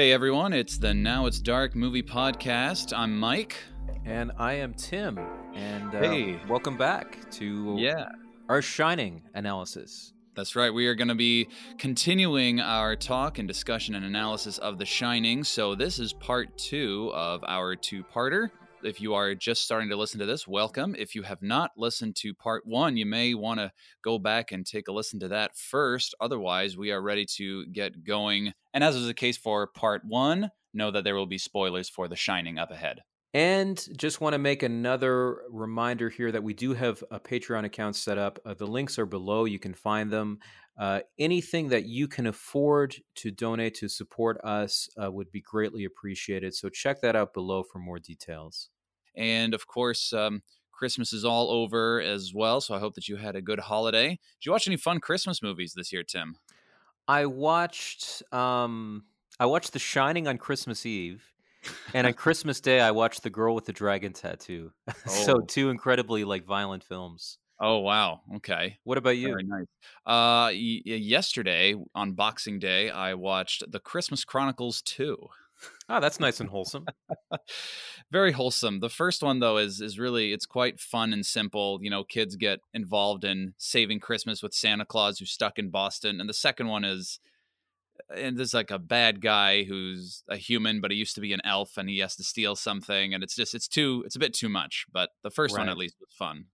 Hey everyone, it's the Now It's Dark movie podcast. I'm Mike. And I am Tim. And uh, Hey. welcome back to Yeah, our Shining analysis. that's right. We are going to be continuing our talk and discussion and analysis of The Shining. So, this is part two of our two parter. If you are just starting to listen to this, welcome. If you have not listened to part one, you may want to go back and take a listen to that first. Otherwise, we are ready to get going. And as was the case for part one, know that there will be spoilers for The Shining up ahead. And just want to make another reminder here that we do have a Patreon account set up. Uh, the links are below. You can find them. Uh, anything that you can afford to donate to support us uh, would be greatly appreciated. So check that out below for more details. And of course, um, Christmas is all over as well. So I hope that you had a good holiday. Did you watch any fun Christmas movies this year, Tim? I watched um, I watched The Shining on Christmas Eve. and on Christmas Day, I watched The Girl with the Dragon Tattoo. so Oh. two incredibly like violent films. Oh, wow. Okay. What about you? Very nice. Uh, y- yesterday on Boxing Day, I watched The Christmas Chronicles 2. Oh, that's nice and wholesome. Very wholesome. The first one though is is really it's quite fun and simple. You know, kids get involved in saving Christmas with Santa Claus who's stuck in Boston. And the second one is and there's like a bad guy who's a human but he used to be an elf and he has to steal something and it's just it's too it's a bit too much, but the first one at least was fun.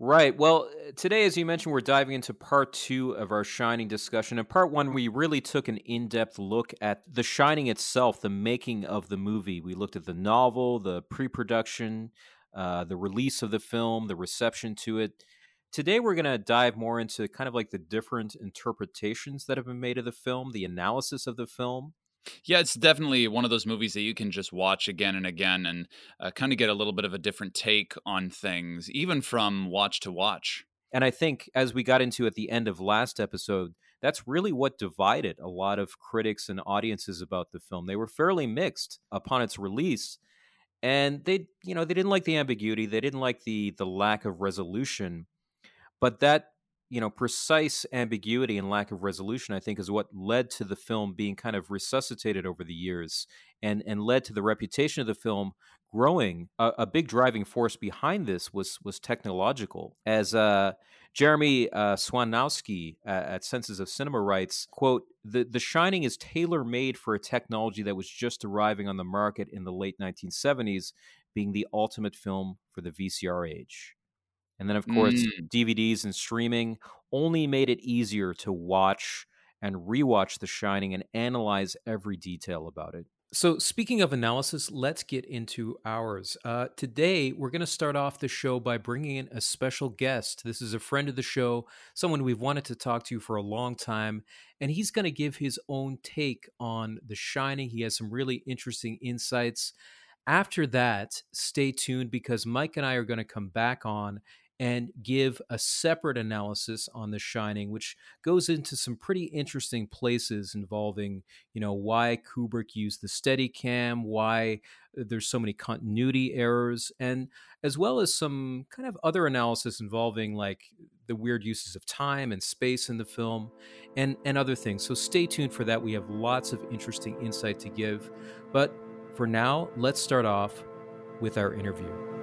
Right. Well, today, as you mentioned, we're diving into part two of our Shining discussion. In part one, we really took an in depth look at The Shining itself, the making of the movie. We looked at the novel, the pre production, uh, the release of the film, the reception to it. Today, we're going to dive more into kind of like the different interpretations that have been made of the film, the analysis of the film. Yeah, it's definitely one of those movies that you can just watch again and again and uh, kind of get a little bit of a different take on things, even from watch to watch. And I think, as we got into at the end of last episode, that's really what divided a lot of critics and audiences about the film. They were fairly mixed upon its release, and they, you know, they didn't like the ambiguity, they didn't like the the lack of resolution, but that you know precise ambiguity and lack of resolution i think is what led to the film being kind of resuscitated over the years and and led to the reputation of the film growing a, a big driving force behind this was was technological as uh Jeremy uh, Swanowski uh, at Senses of Cinema writes, "quote The The Shining is tailor made for a technology that was just arriving on the market in the late 1970s, being the ultimate film for the VCR age." And then, of course, Mm. DVDs and streaming only made it easier to watch and rewatch The Shining and analyze every detail about it. So, speaking of analysis, let's get into ours. Uh, today, we're going to start off the show by bringing in a special guest. This is a friend of the show, someone we've wanted to talk to for a long time, and he's going to give his own take on The Shining. He has some really interesting insights. After that, stay tuned because Mike and I are going to come back on and give a separate analysis on The Shining, which goes into some pretty interesting places involving you know why Kubrick used the Steadicam, why there's so many continuity errors, and as well as some kind of other analysis involving like the weird uses of time and space in the film, and and other things. So stay tuned for that. We have lots of interesting insight to give, but for now, let's start off with our interview.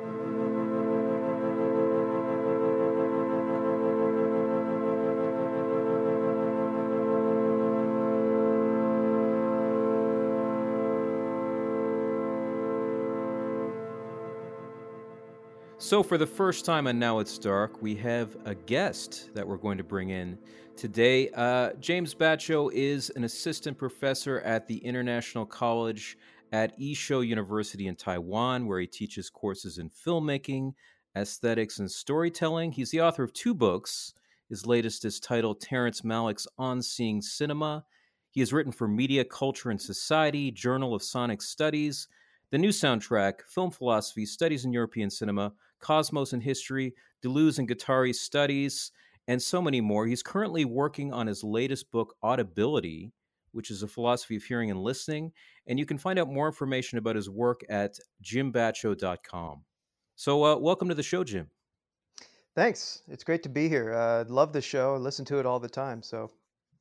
So, for the first time on Now It's Dark, we have a guest that we're going to bring in today. Uh, James Batcho is an assistant professor at the International College at I-Shou University in Taiwan, where he teaches courses in filmmaking, aesthetics, and storytelling. He's the author of two books. His latest is titled Terrence Malick's Unseeing Cinema. He has written for Media, Culture, and Society, Journal of Sonic Studies, the new soundtrack, Film Philosophy, Studies in European Cinema, Cosmos and History, Deleuze and Guattari Studies, and so many more. He's currently working on his latest book, Audibility, which is a philosophy of hearing and listening. And you can find out more information about his work at jimbatcho.com. So, uh, welcome to the show, Jim. Thanks. It's great to be here. Uh, love the show. Listen to it all the time. So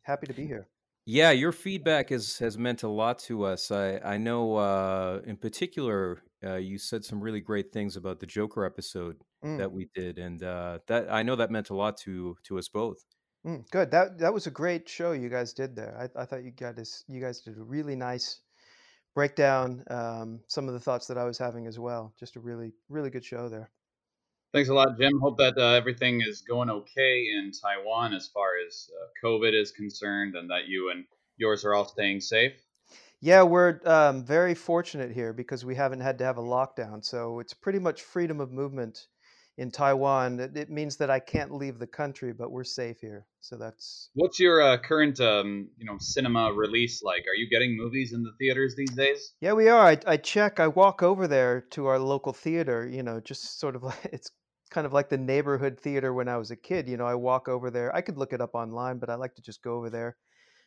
happy to be here. Yeah, your feedback has has meant a lot to us. I I know uh, in particular uh, you said some really great things about the Joker episode Mm, that we did, and uh, that I know that meant a lot to to us both. mm, good. That that was a great show you guys did there. I, I thought you guys you guys did a really nice breakdown. Um, some of the thoughts that I was having as well. Just a really really good show there. Thanks a lot, Jim. Hope that uh, everything is going okay in Taiwan as far as uh, COVID is concerned, and that you and yours are all staying safe. Yeah, we're um, very fortunate here because we haven't had to have a lockdown. So it's pretty much freedom of movement in Taiwan. It, it means that I can't leave the country, but we're safe here. So that's What's your uh, current, um, you know, cinema release like? Are you getting movies in the theaters these days? yeah, we are. I, I check. I walk over there to our local theater. You know, just sort of like it's kind of like the neighborhood theater when I was a kid. You know, I walk over there. I could look it up online, but I like to just go over there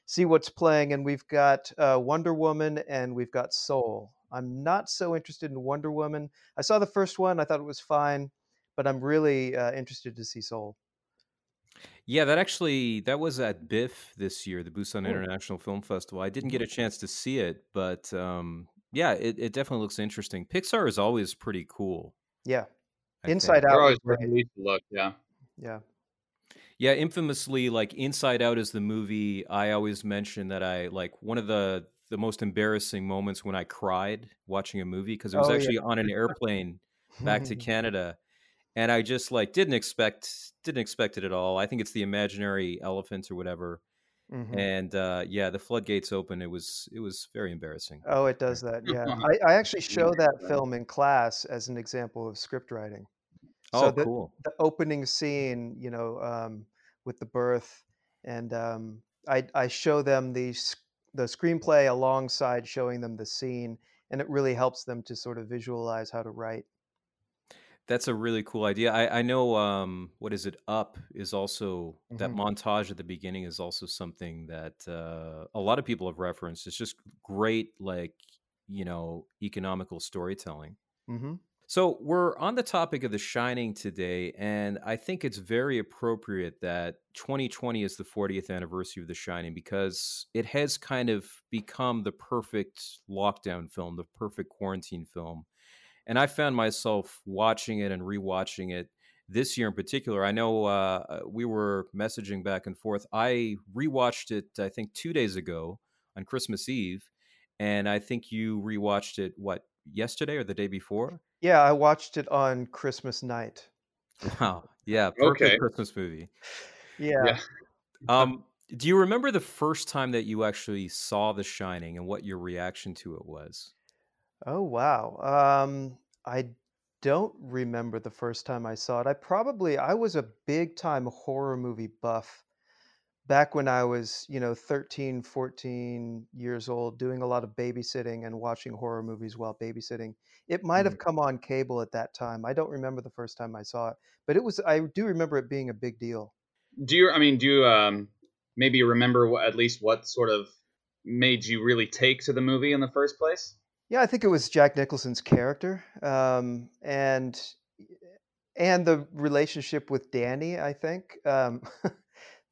see what's playing. And we've got uh, Wonder Woman and we've got Soul. I'm not so interested in Wonder Woman. I saw the first one, I thought it was fine, but I'm really uh, interested to see Soul. Yeah, that actually that was at BIFF this year, the Busan Hmm. International Film Festival. I didn't get a chance to see it, but um, yeah, it, it definitely looks interesting. Pixar is always pretty cool. Yeah, I think. Inside They're Out. always was worth great. a least a look. Yeah. Yeah. Yeah, infamously, like Inside Out is the movie I always mention that I like one of the the most embarrassing moments when I cried watching a movie because it was Oh, actually on an airplane back to. Canada, and I just like didn't expect didn't expect it at all. I think it's the imaginary elephant or whatever, Mhm. and uh, yeah, the floodgates open. It was it was very embarrassing. Oh, it does that. Yeah. I, I actually show that film in class as an example of script writing. So Oh, the, cool. the opening scene, you know, um, with the birth, and um, I I show them the the screenplay alongside showing them the scene, and it really helps them to sort of visualize how to write. That's a really cool idea. I, I know um what is it? Up is also that Mhm. montage at the beginning is also something that uh, a lot of people have referenced. It's just great, like you know, economical storytelling. hmm So we're on the topic of The Shining today, and I think it's very appropriate that 2020 is the 40th anniversary of The Shining because it has kind of become the perfect lockdown film, the perfect quarantine film. And I found myself watching it and rewatching it this year in particular. I know uh, we were messaging back and forth. I rewatched it, I think, two days ago on Christmas Eve, and I think you rewatched it what yesterday or the day before. Yeah, I watched it on Christmas night. Wow. Yeah, perfect Okay. Christmas movie. Yeah. Yeah. Um, do you remember the first time that you actually saw The Shining and what your reaction to it was? Oh wow. Um, I don't remember the first time I saw it. I probably I was a big time horror movie buff back when I was, you know, 13, 14 years old, doing a lot of babysitting and watching horror movies while babysitting. It might have Mhm. come on cable at that time. I don't remember the first time I saw it, but it was I do remember it being a big deal. Do you? I mean, do you um, maybe remember what, at least what sort of made you really take to the movie in the first place? Yeah, I think it was Jack Nicholson's character, um, and and the relationship with Danny. I think um,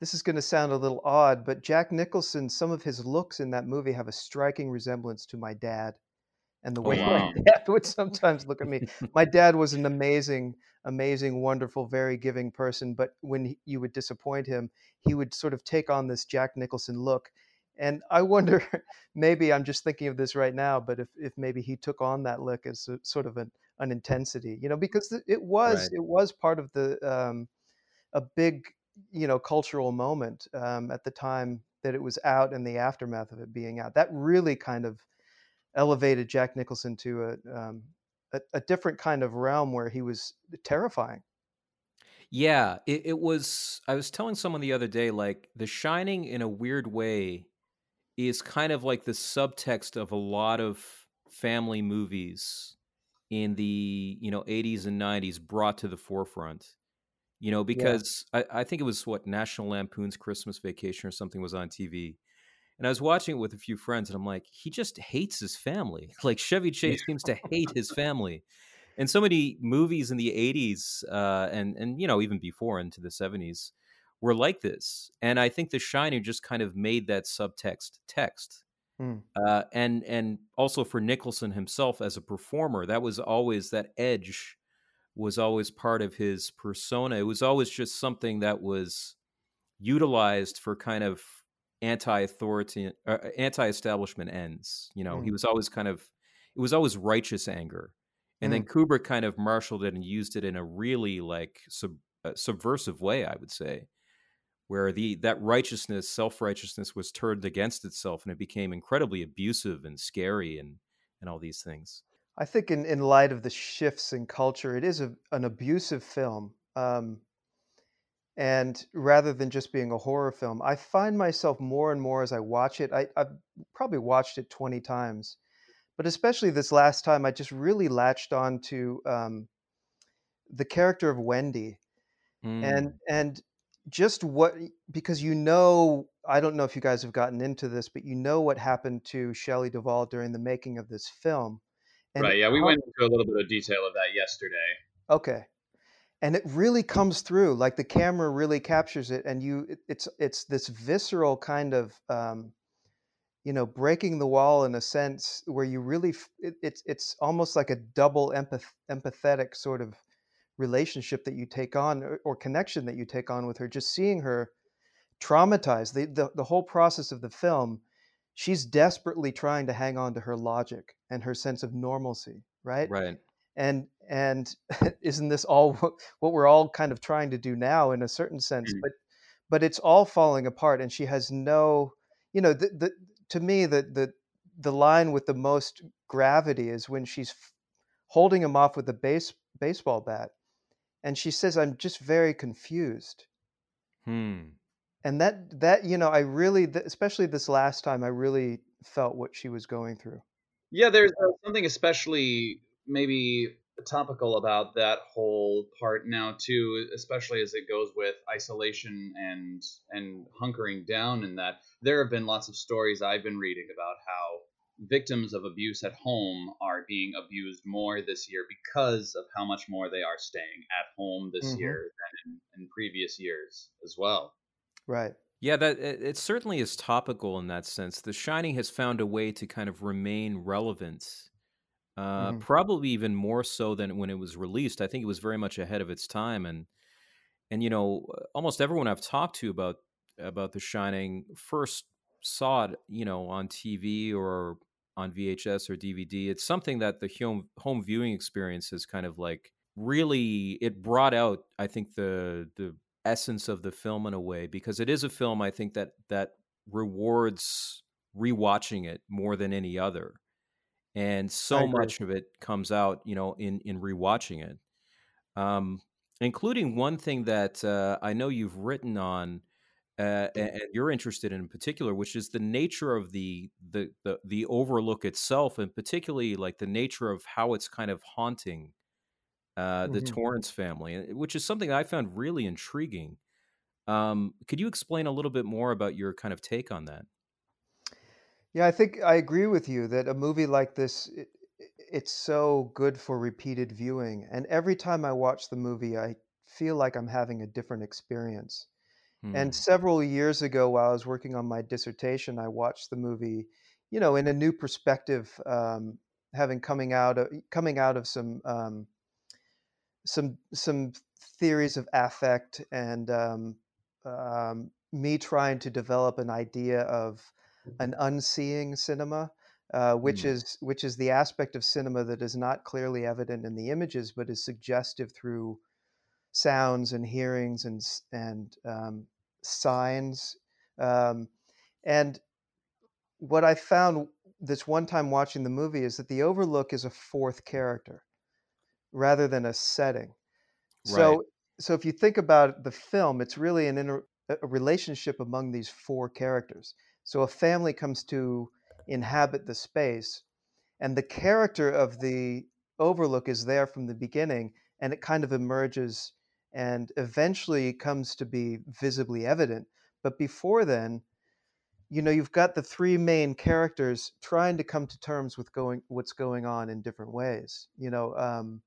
this is going to sound a little odd, but Jack Nicholson, some of his looks in that movie have a striking resemblance to my dad, and the Oh, way wow. my dad would sometimes look at me. My dad was an amazing, amazing, wonderful, very giving person, but when he- you would disappoint him, he would sort of take on this Jack Nicholson look. And I wonder, maybe I'm just thinking of this right now, but if, if maybe he took on that look as a, sort of an, an intensity, you know, because it was Right. it was part of the um, a big you know cultural moment um, at the time that it was out and the aftermath of it being out. That really kind of elevated Jack Nicholson to a um, a, a different kind of realm where he was terrifying. Yeah, it, it was. I was telling someone the other day, like, The Shining, in a weird way, is kind of like the subtext of a lot of family movies in the you know 80s and 90s brought to the forefront. You know, because I, I think it was what National Lampoon's Christmas Vacation or something was on TV. And I was watching it with a few friends, and I'm like, he just hates his family. Like Chevy Chase seems to hate his family. And so many movies in the 80s uh, and and you know even before into the 70s were like this. And I think The Shining just kind of made that subtext text. Mm. Uh, and and also for Nicholson himself as a performer, that was always that edge was always part of his persona. It was always just something that was utilized for kind of anti-authority, uh, anti-establishment ends. You know, Mm. he was always kind of it was always righteous anger, and then Kubrick kind of marshaled it and used it in a really like sub, uh, subversive way, I would say, where the that righteousness, self righteousness, was turned against itself, and it became incredibly abusive and scary, and and all these things. I think in, in light of the shifts in culture, it is a, an abusive film. Um, and rather than just being a horror film, I find myself more and more as I watch it. I, I've probably watched it 20 times, but especially this last time, I just really latched on to um, the character of Wendy Mm. and and just what because you know I don't know if you guys have gotten into this, but you know what happened to Shelley Duvall during the making of this film. And right. Yeah, we went into a little bit of detail of that yesterday. Okay. And it really comes through, like the camera really captures it, and you, it, it's it's this visceral kind of, um, you know, breaking the wall in a sense where you really, it, it's it's almost like a double empath, empathetic sort of relationship that you take on or, or connection that you take on with her. Just seeing her traumatized, the, the the whole process of the film, she's desperately trying to hang on to her logic and her sense of normalcy, right? right. and and isn't this all what, we're all kind of trying to do now in a certain sense Mm. but but it's all falling apart and she has no you know the, the to me the the the line with the most gravity is when she's f- holding him off with a base baseball bat and she says i'm just very confused Hmm. And that that you know i really especially this last time i really felt what she was going through Yeah, there's uh, something especially maybe topical about that whole part now too, especially as it goes with isolation and and hunkering down. In that there have been lots of stories I've been reading about how victims of abuse at home are being abused more this year because of how much more they are staying at home this Mhm. year than in, in previous years as well. Right Yeah, that it, it certainly is topical in that sense. The Shining has found a way to kind of remain relevant, uh, Mhm. probably even more so than when it was released. I think it was very much ahead of its time, and and you know, almost everyone I've talked to about about The Shining first saw it, you know, on TV or on VHS or DVD. It's something that the home home viewing experience has kind of like really it brought out. I think the the essence of the film in a way because it is a film I think that that rewards rewatching it more than any other. And so much of it comes out, you know, in in rewatching it. Um including one thing that uh, I know you've written on uh, and, and you're interested in, in particular, which is the nature of the, the the the overlook itself, and particularly like the nature of how it's kind of haunting uh, the Mhm. Torrance family, which is something I found really intriguing. Um, could you explain a little bit more about your kind of take on that? Yeah, I think I agree with you that a movie like this, it, it's so good for repeated viewing. And every time I watch the movie, I feel like I'm having a different experience. Hmm. And several years ago, while I was working on my dissertation, I watched the movie, you know, in a new perspective, um, having coming out of coming out of some um, some some theories of affect and um, um, me trying to develop an idea of an unseeing cinema, uh, which Mm. is which is the aspect of cinema that is not clearly evident in the images, but is suggestive through sounds and hearings and and um, signs. Um, and what I found this one time watching the movie is that the Overlook is a fourth character rather than a setting. So so if you think about the film, it's really an inter, a a relationship among these four characters. So a family comes to inhabit the space, and the character of the Overlook is there from the beginning, and it kind of emerges and eventually comes to be visibly evident. But before then, you know, you've got the three main characters trying to come to terms with going what's going on in different ways. You know, um,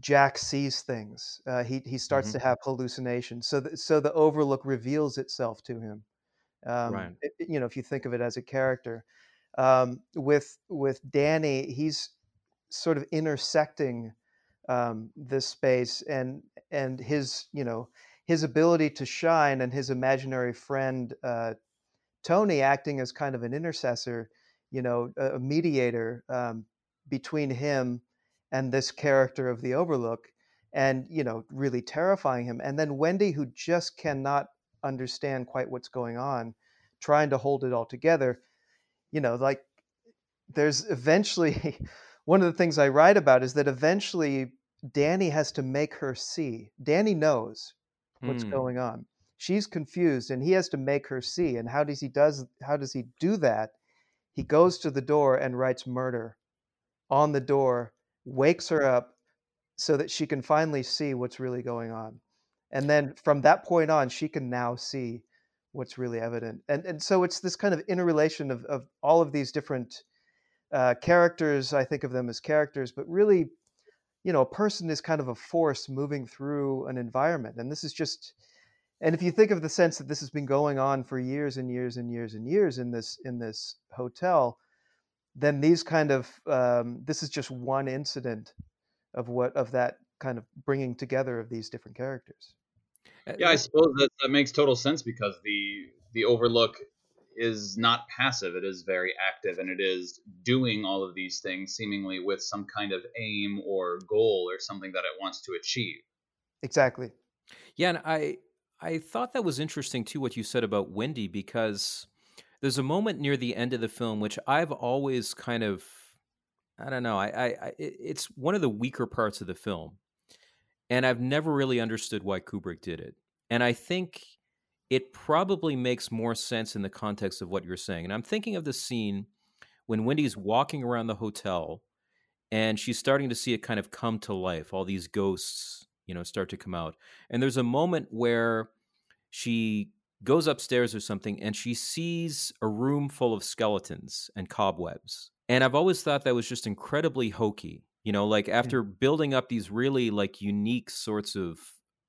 Jack sees things. Uh, he he starts Mhm. to have hallucinations. So the, so the Overlook reveals itself to him. Um, Right. it- it- you know, if you think of it as a character, um, with with Danny, he's sort of intersecting um, this space and and his you know his ability to shine and his imaginary friend uh, Tony acting as kind of an intercessor, you know, a, a mediator um, between him and this character of the Overlook, and you know, really terrifying him. And then Wendy, who just cannot understand quite what's going on, trying to hold it all together. You know, like there's eventually one of the things I write about is that eventually Danny has to make her see. Danny knows what's Hmm. going on. She's confused and he has to make her see. And how does he does how does he do that? He goes to the door and writes murder on the door, wakes her up so that she can finally see what's really going on. And then from that point on, she can now see what's really evident. And and so it's this kind of interrelation of, of all of these different uh, characters. I think of them as characters, but really, you know, a person is kind of a force moving through an environment. And this is just and if you think of the sense that this has been going on for years and years and years and years in this in this hotel, then these kind of um, this is just one incident of what of that kind of bringing together of these different characters. Uh, Yeah, I suppose that, that makes total sense because the the Overlook is not passive; it is very active, and it is doing all of these things seemingly with some kind of aim or goal or something that it wants to achieve. Exactly. Yeah, and I I thought that was interesting too what you said about Wendy because there's a moment near the end of the film which I've always kind of I don't know I, I, I it's one of the weaker parts of the film, and I've never really understood why Kubrick did it, and I think it probably makes more sense in the context of what you're saying, and I'm thinking of the scene when Wendy's walking around the hotel and she's starting to see it kind of come to life. All these ghosts you know start to come out. And there's a moment where she goes upstairs or something and she sees a room full of skeletons and cobwebs and i've always thought that was just incredibly hokey you know like after building up these really like unique sorts of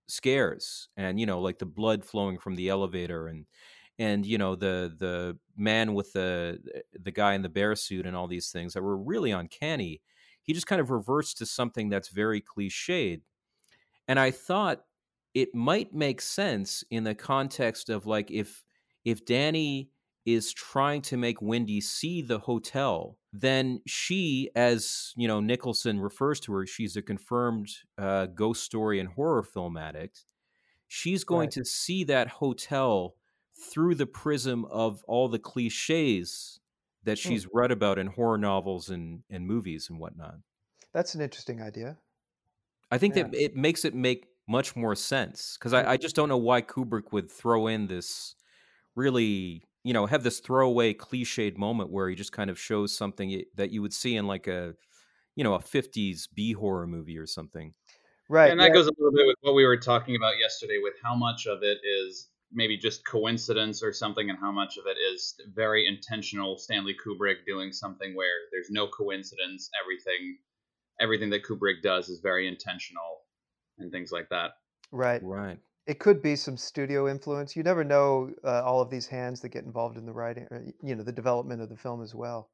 scares and you know like the blood flowing from the elevator and and you know the the man with the the guy in the bear suit and all these things that were really uncanny he just kind of reverts to something that's very cliched and i thought it might make sense in the context of like if if danny is trying to make wendy see the hotel then she as you know nicholson refers to her she's a confirmed uh, ghost story and horror film addict she's going Right. to see that hotel through the prism of all the cliches that Hmm. she's read about in horror novels and, and movies and whatnot. That's an interesting idea. I think Yeah. that it makes it make much more sense because I, I just don't know why Kubrick would throw in this really, you know, have this throwaway cliched moment where he just kind of shows something that you would see in like a, you know, a 50s B horror movie or something. Right. and that yeah. goes a little bit with what we were talking about yesterday with how much of it is maybe just coincidence or something and how much of it is very intentional stanley kubrick doing something where there's no coincidence everything everything that kubrick does is very intentional and things like that Right. Right. It could be some studio influence. You never know uh, all of these hands that get involved in the writing, or, you know, the development of the film as well.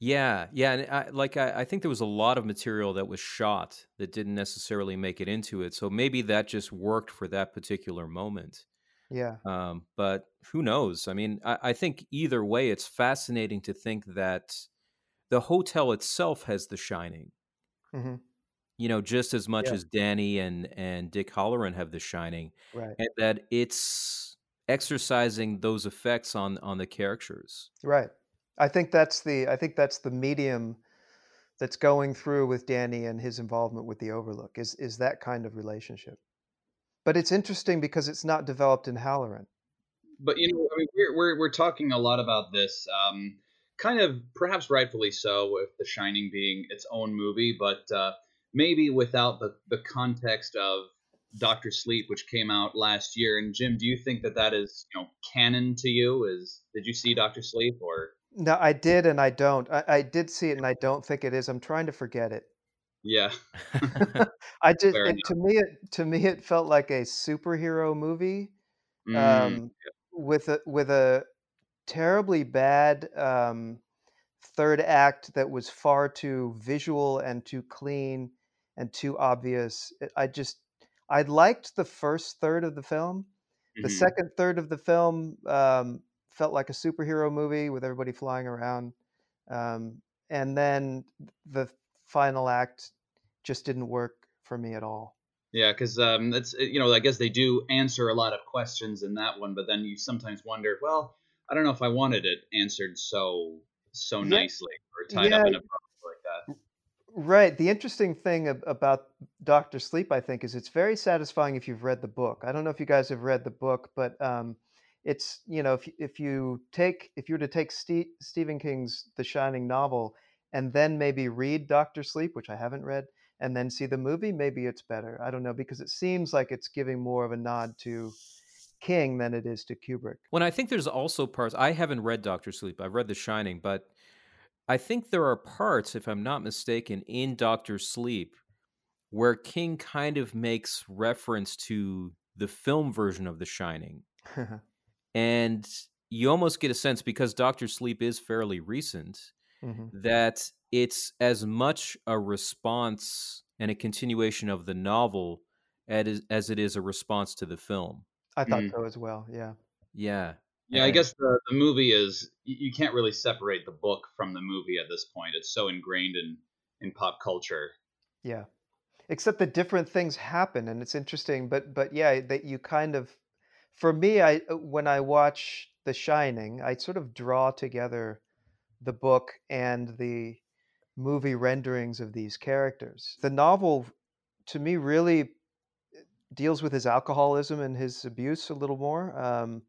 Yeah, yeah, and I, like I, I think there was a lot of material that was shot that didn't necessarily make it into it, so maybe that just worked for that particular moment. Yeah. Um, but who knows? I mean, I, I think either way, it's fascinating to think that the hotel itself has The Shining. hmm You know, just as much Yeah. as Danny and and Dick Hallorann have The Shining, Right. and that it's exercising those effects on on the characters. Right. I think that's the I think that's the medium that's going through with Danny and his involvement with the Overlook is is that kind of relationship. But it's interesting because it's not developed in Hallorann. but you know I mean, we're, we're, we're talking a lot about this um, kind of perhaps rightfully so with the shining being its own movie but uh, maybe without the, the context of dr sleep which came out last year and jim do you think that that is you know canon to you is did you see dr sleep or No, I did and I don't. I, I did see it and I don't think it is. I'm trying to forget it. Yeah. I just it, to me it to me it felt like a superhero movie Mm, um, with a with a terribly bad um, third act that was far too visual and too clean and too obvious. I just I liked the first third of the film. The mhm. second third of the film um, felt like a superhero movie with everybody flying around, um, and then the final act just didn't work for me at all. Yeah, because um, that's you know I guess they do answer a lot of questions in that one, but then you sometimes wonder, well, I don't know if I wanted it answered so so Yeah, nicely or tied up in a bow like that. Right. The interesting thing ab- about Doctor Sleep, I think, is it's very satisfying if you've read the book. I don't know if you guys have read the book, but um, it's you know if if you take if you were to take Ste- Stephen King's The Shining novel and then maybe read Doctor Sleep, which I haven't read, and then see the movie, maybe it's better. I don't know because it seems like it's giving more of a nod to King than it is to Kubrick. When I think there's also parts I haven't read Doctor Sleep. I've read The Shining, but I think there are parts, if I'm not mistaken, in Doctor Sleep where King kind of makes reference to the film version of The Shining. And you almost get a sense because Doctor Sleep is fairly recent Mhm. that it's as much a response and a continuation of the novel as, as it is a response to the film. I thought Mm. so as well. Yeah. Yeah. Yeah, I guess the, the movie is you, can't really separate the book from the movie at this point. It's so ingrained in in pop culture. Yeah. Except that different things happen and it's interesting, but but yeah, that you kind of for me I when I watch The Shining, I sort of draw together the book and the movie renderings of these characters. The novel to me really deals with his alcoholism and his abuse a little more. Um,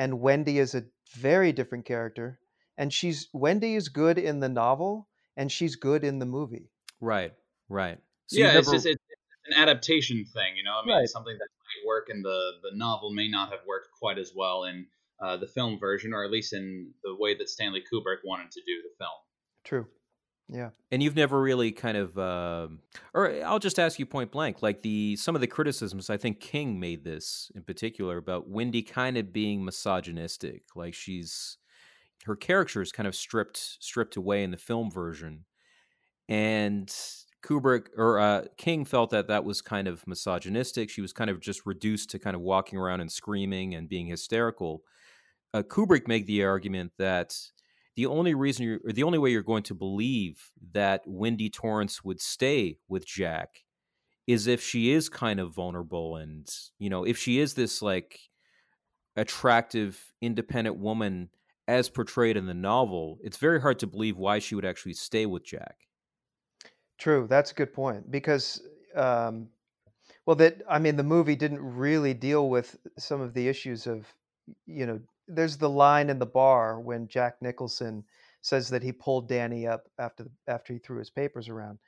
and Wendy is a very different character, and she's Wendy is good in the novel, and she's good in the movie. Right. Right. So you yeah, it's just it's an adaptation thing, you know. I mean, Right. something that might work in the the novel may not have worked quite as well in uh, the film version, or at least in the way that Stanley Kubrick wanted to do the film. True. Yeah. and you've never really kind of um or i'll just ask you point blank like the some of the criticisms i think king made this in particular about wendy kind of being misogynistic like she's her character is kind of stripped stripped away in the film version. And kubrick or uh, king felt that that was kind of misogynistic. She was kind of just reduced to kind of walking around and screaming and being hysterical. Uh, kubrick made the argument that the only reason you're or the only way you're going to believe that Wendy Torrance would stay with Jack is if she is kind of vulnerable and you know if she is this like attractive independent woman as portrayed in the novel it's very hard to believe why she would actually stay with Jack True. That's a good point because, um, well, that I mean, the movie didn't really deal with some of the issues of, you know, there's the line in the bar when Jack Nicholson says that he pulled Danny up after the, after he threw his papers around,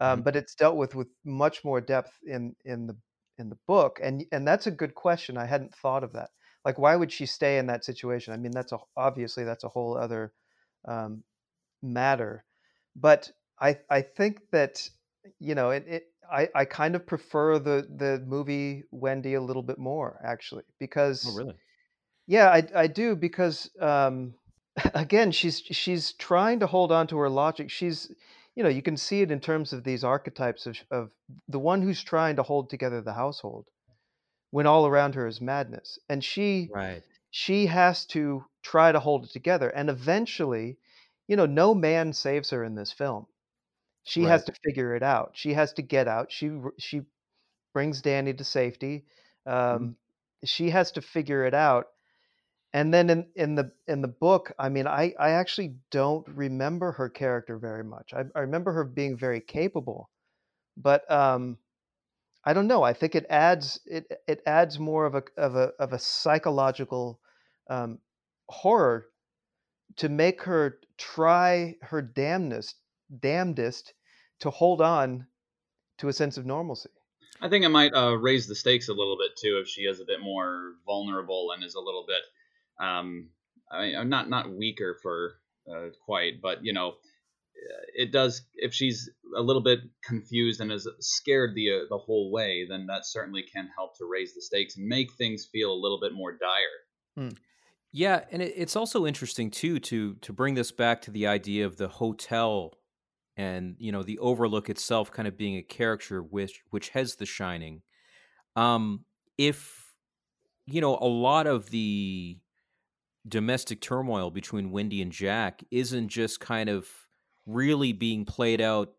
um, Mhm. but it's dealt with with much more depth in in the in the book, and and that's a good question. I hadn't thought of that. Like, why would she stay in that situation? I mean, that's a obviously that's a whole other um, matter, but I I think that you know it, it I I kind of prefer the the movie Wendy a little bit more actually because oh really yeah I I do because um again she's she's trying to hold on to her logic. She's you know you can see it in terms of these archetypes of of the one who's trying to hold together the household when all around her is madness. And she right. she has to try to hold it together. And eventually you know no man saves her in this film. She has to figure it out. She has to get out. She she brings danny to safety. Um, she has to figure it out and then in, in the in the book i mean i i actually don't remember her character very much. I, I remember her being very capable but um i don't know. I think it adds it it adds more of a of a of a psychological um horror to make her try her damnedest damnedest to hold on to a sense of normalcy. I think it might uh, raise the stakes a little bit too if she is a bit more vulnerable and is a little bit, um, I mean, not not weaker for uh, quite, but you know, it does if she's a little bit confused and is scared the uh, the whole way then that certainly can help to raise the stakes and make things feel a little bit more dire hmm. yeah and it, it's also interesting too to to bring this back to the idea of the hotel and you know the overlook itself kind of being a character which which has the shining um if you know a lot of the domestic turmoil between wendy and jack isn't just kind of really being played out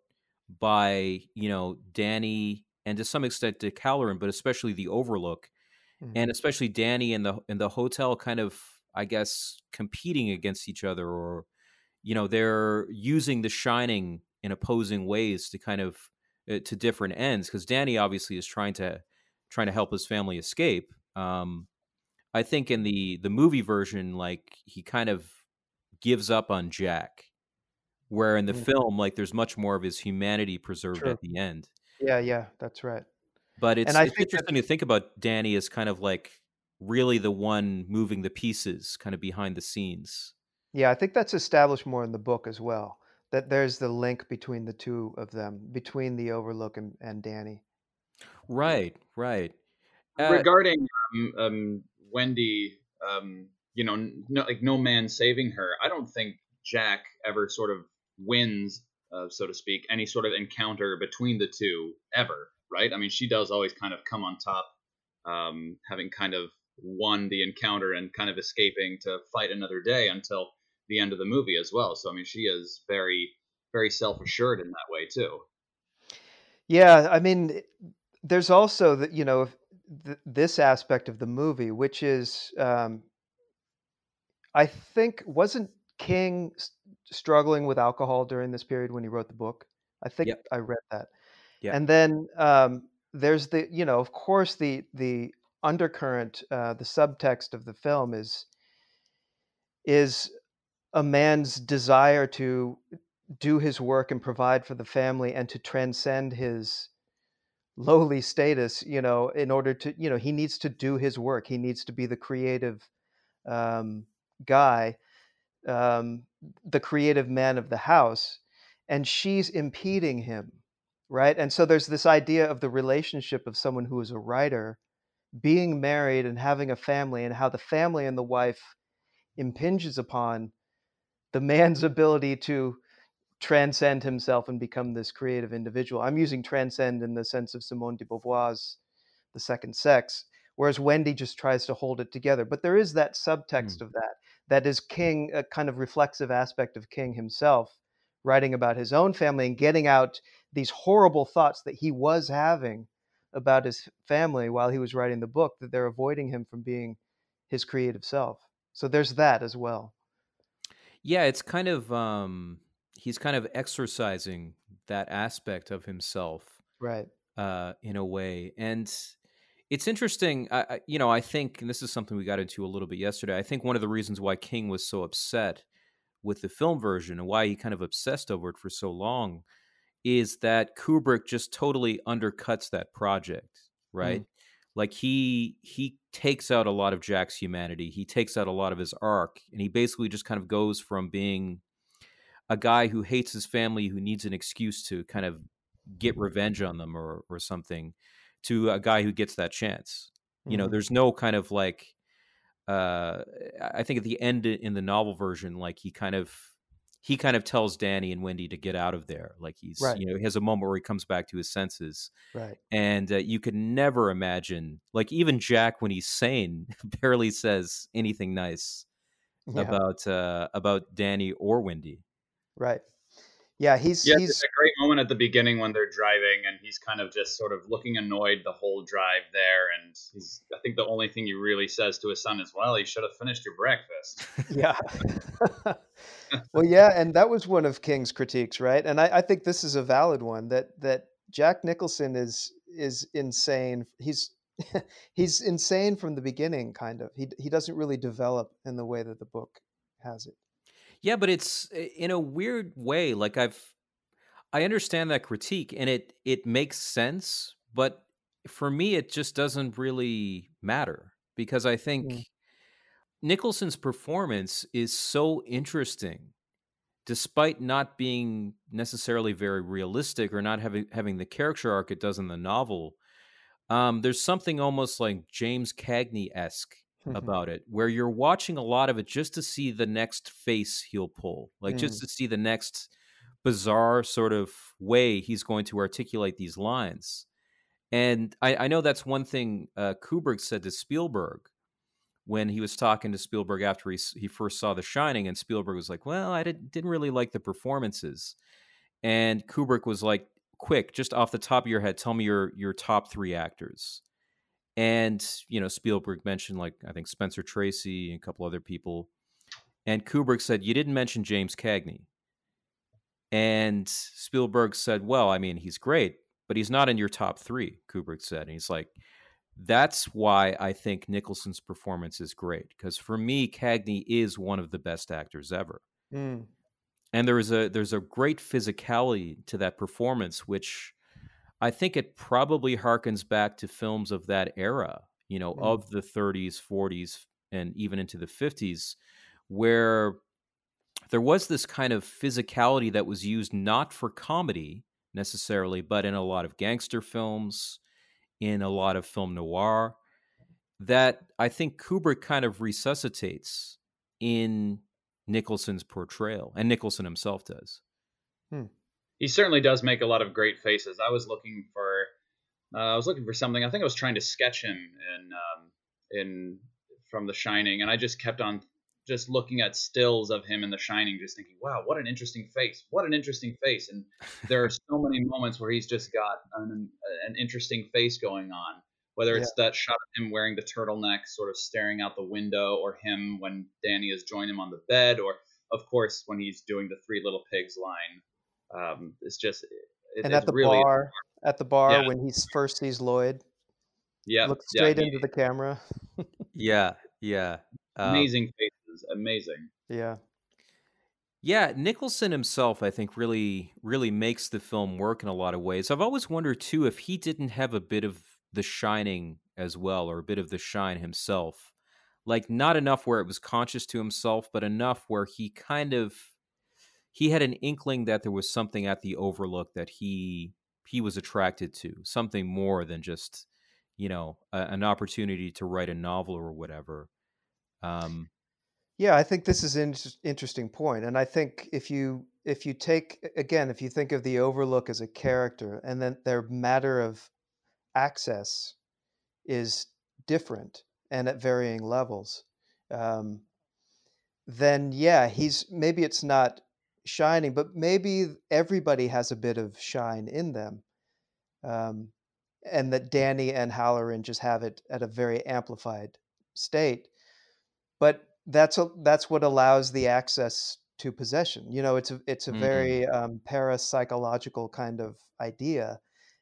by you know danny and to some extent Dick Hallorann, but especially the overlook mm-hmm. and especially danny and the in the hotel kind of i guess competing against each other or you know they're using the shining in opposing ways to kind of uh, to different ends because danny obviously is trying to trying to help his family escape um i think in the the movie version like he kind of gives up on jack where in the mm-hmm. film like there's much more of his humanity preserved True. at the end yeah yeah that's right but it's, it's interesting that... to think about danny as kind of like really the one moving the pieces kind of behind the scenes yeah, I think that's established more in the book as well. That there's the link between the two of them, between the Overlook and, and Danny. Right, right. Uh, Regarding um, um, Wendy, um, you know, no, like no man saving her. I don't think Jack ever sort of wins, uh, so to speak, any sort of encounter between the two ever. Right? I mean, she does always kind of come on top, um, having kind of won the encounter and kind of escaping to fight another day until the end of the movie as well. So I mean, she is very very self assured in that way too. Yeah, I mean, there's also that you know th- this aspect of the movie, which is, um, I think, wasn't King struggling with alcohol during this period when he wrote the book? I think yep. I read that. Yeah. And then um, there's the, you know, of course, the the undercurrent, uh, the subtext of the film is is a man's desire to do his work and provide for the family and to transcend his lowly status you know in order to you know he needs to do his work. He needs to be the creative um, guy um, the creative man of the house and she's impeding him right? And so there's this idea of the relationship of someone who is a writer being married and having a family and how the family and the wife impinges upon the man's ability to transcend himself and become this creative individual. I'm using transcend in the sense of Simone de Beauvoir's The Second Sex, whereas Wendy just tries to hold it together. But there is that subtext mm. of that, that is King, a kind of reflexive aspect of King himself, writing about his own family and getting out these horrible thoughts that he was having about his family while he was writing the book, that they're avoiding him from being his creative self. So there's that as well. Yeah, it's kind of um he's kind of exercising that aspect of himself. Right. Uh in a way. And it's interesting I, you know, I think and this is something we got into a little bit yesterday. I think one of the reasons why King was so upset with the film version and why he kind of obsessed over it for so long is that Kubrick just totally undercuts that project, right? Mm like he he takes out a lot of Jack's humanity. He takes out a lot of his arc, and he basically just kind of goes from being a guy who hates his family, who needs an excuse to kind of get revenge on them or or something, to a guy who gets that chance. Mm-hmm. You know, mm-hmm. there's no kind of like. Uh, I think at the end in the novel version, like he kind of he kind of tells Danny and Wendy to get out of there. Like he's, right. you know, he has a moment where he comes back to his senses. Right. And uh, you could never imagine, like even Jack, when he's sane, barely says anything nice yeah. about uh, about Danny or Wendy. Right. Yeah, he's yeah. He's... It's a great moment at the beginning when they're driving, and he's kind of just sort of looking annoyed the whole drive there. And he's, I think, the only thing he really says to his son is, "Well, you should have finished your breakfast." yeah. well, yeah, and that was one of King's critiques, right? And I, I think this is a valid one that that Jack Nicholson is is insane. He's he's insane from the beginning, kind of. He he doesn't really develop in the way that the book has it. Yeah, but it's in a weird way. Like I've, I understand that critique, and it it makes sense. But for me, it just doesn't really matter because I think. Nicholson's performance is so interesting despite not being necessarily very realistic or not having having the character arc it does in the novel, um, there's something almost like James Cagney esque about it, where you're watching a lot of it just to see the next face he'll pull, like mm. just to see the next bizarre sort of way he's going to articulate these lines. And I, I know that's one thing uh, Kubrick said to Spielberg when he was talking to Spielberg after he, he first saw The Shining, and Spielberg was like, "Well, I didn't, didn't really like the performances," and Kubrick was like, "Quick, just off the top of your head, tell me your your top three actors." And you know, Spielberg mentioned like I think Spencer Tracy and a couple other people, and Kubrick said, "You didn't mention James Cagney." And Spielberg said, "Well, I mean, he's great, but he's not in your top three, Kubrick said. And he's like, that's why I think Nicholson's performance is great because for me, Cagney is one of the best actors ever. Mm. And there is a there's a great physicality to that performance, which I think it probably harkens back to films of that era, you know, mm. of the 30s, 40s, and even into the 50s, where there was this kind of physicality that was used not for comedy necessarily, but in a lot of gangster films, in a lot of film noir that I think Kubrick kind of resuscitates in Nicholson's portrayal, and Nicholson himself does. Hmm. He certainly does make a lot of great faces. I was looking for, uh, I was looking for something. I think I was trying to sketch him in, um, in from The Shining, and I just kept on just looking at stills of him in The Shining, just thinking, "Wow, what an interesting face! What an interesting face!" And there are so many moments where he's just got an, an interesting face going on. Whether it's yeah. that shot of him wearing the turtleneck, sort of staring out the window, or him when Danny has joined him on the bed, or of course when he's doing the Three Little Pigs line. Um, it's just it, and at the really bar, at the bar yeah. when he first sees Lloyd. Yeah, look straight yeah, into the camera. yeah, yeah. Um, amazing face amazing. Yeah. Yeah, Nicholson himself, I think, really, really makes the film work in a lot of ways. I've always wondered too if he didn't have a bit of The Shining as well, or a bit of The Shine himself. Like, not enough where it was conscious to himself, but enough where he kind of he had an inkling that there was something at the Overlook that he he was attracted to, something more than just you know a, an opportunity to write a novel or whatever. Um, yeah, I think this is an interesting point, and I think if you if you take again, if you think of the Overlook as a character, and then their matter of access is different and at varying levels, um, then yeah, he's maybe it's not shining, but maybe everybody has a bit of shine in them, um, and that Danny and Hallorann just have it at a very amplified state. But that's a, that's what allows the access to possession. You know, it's a it's a mm-hmm. very um, parapsychological kind of idea,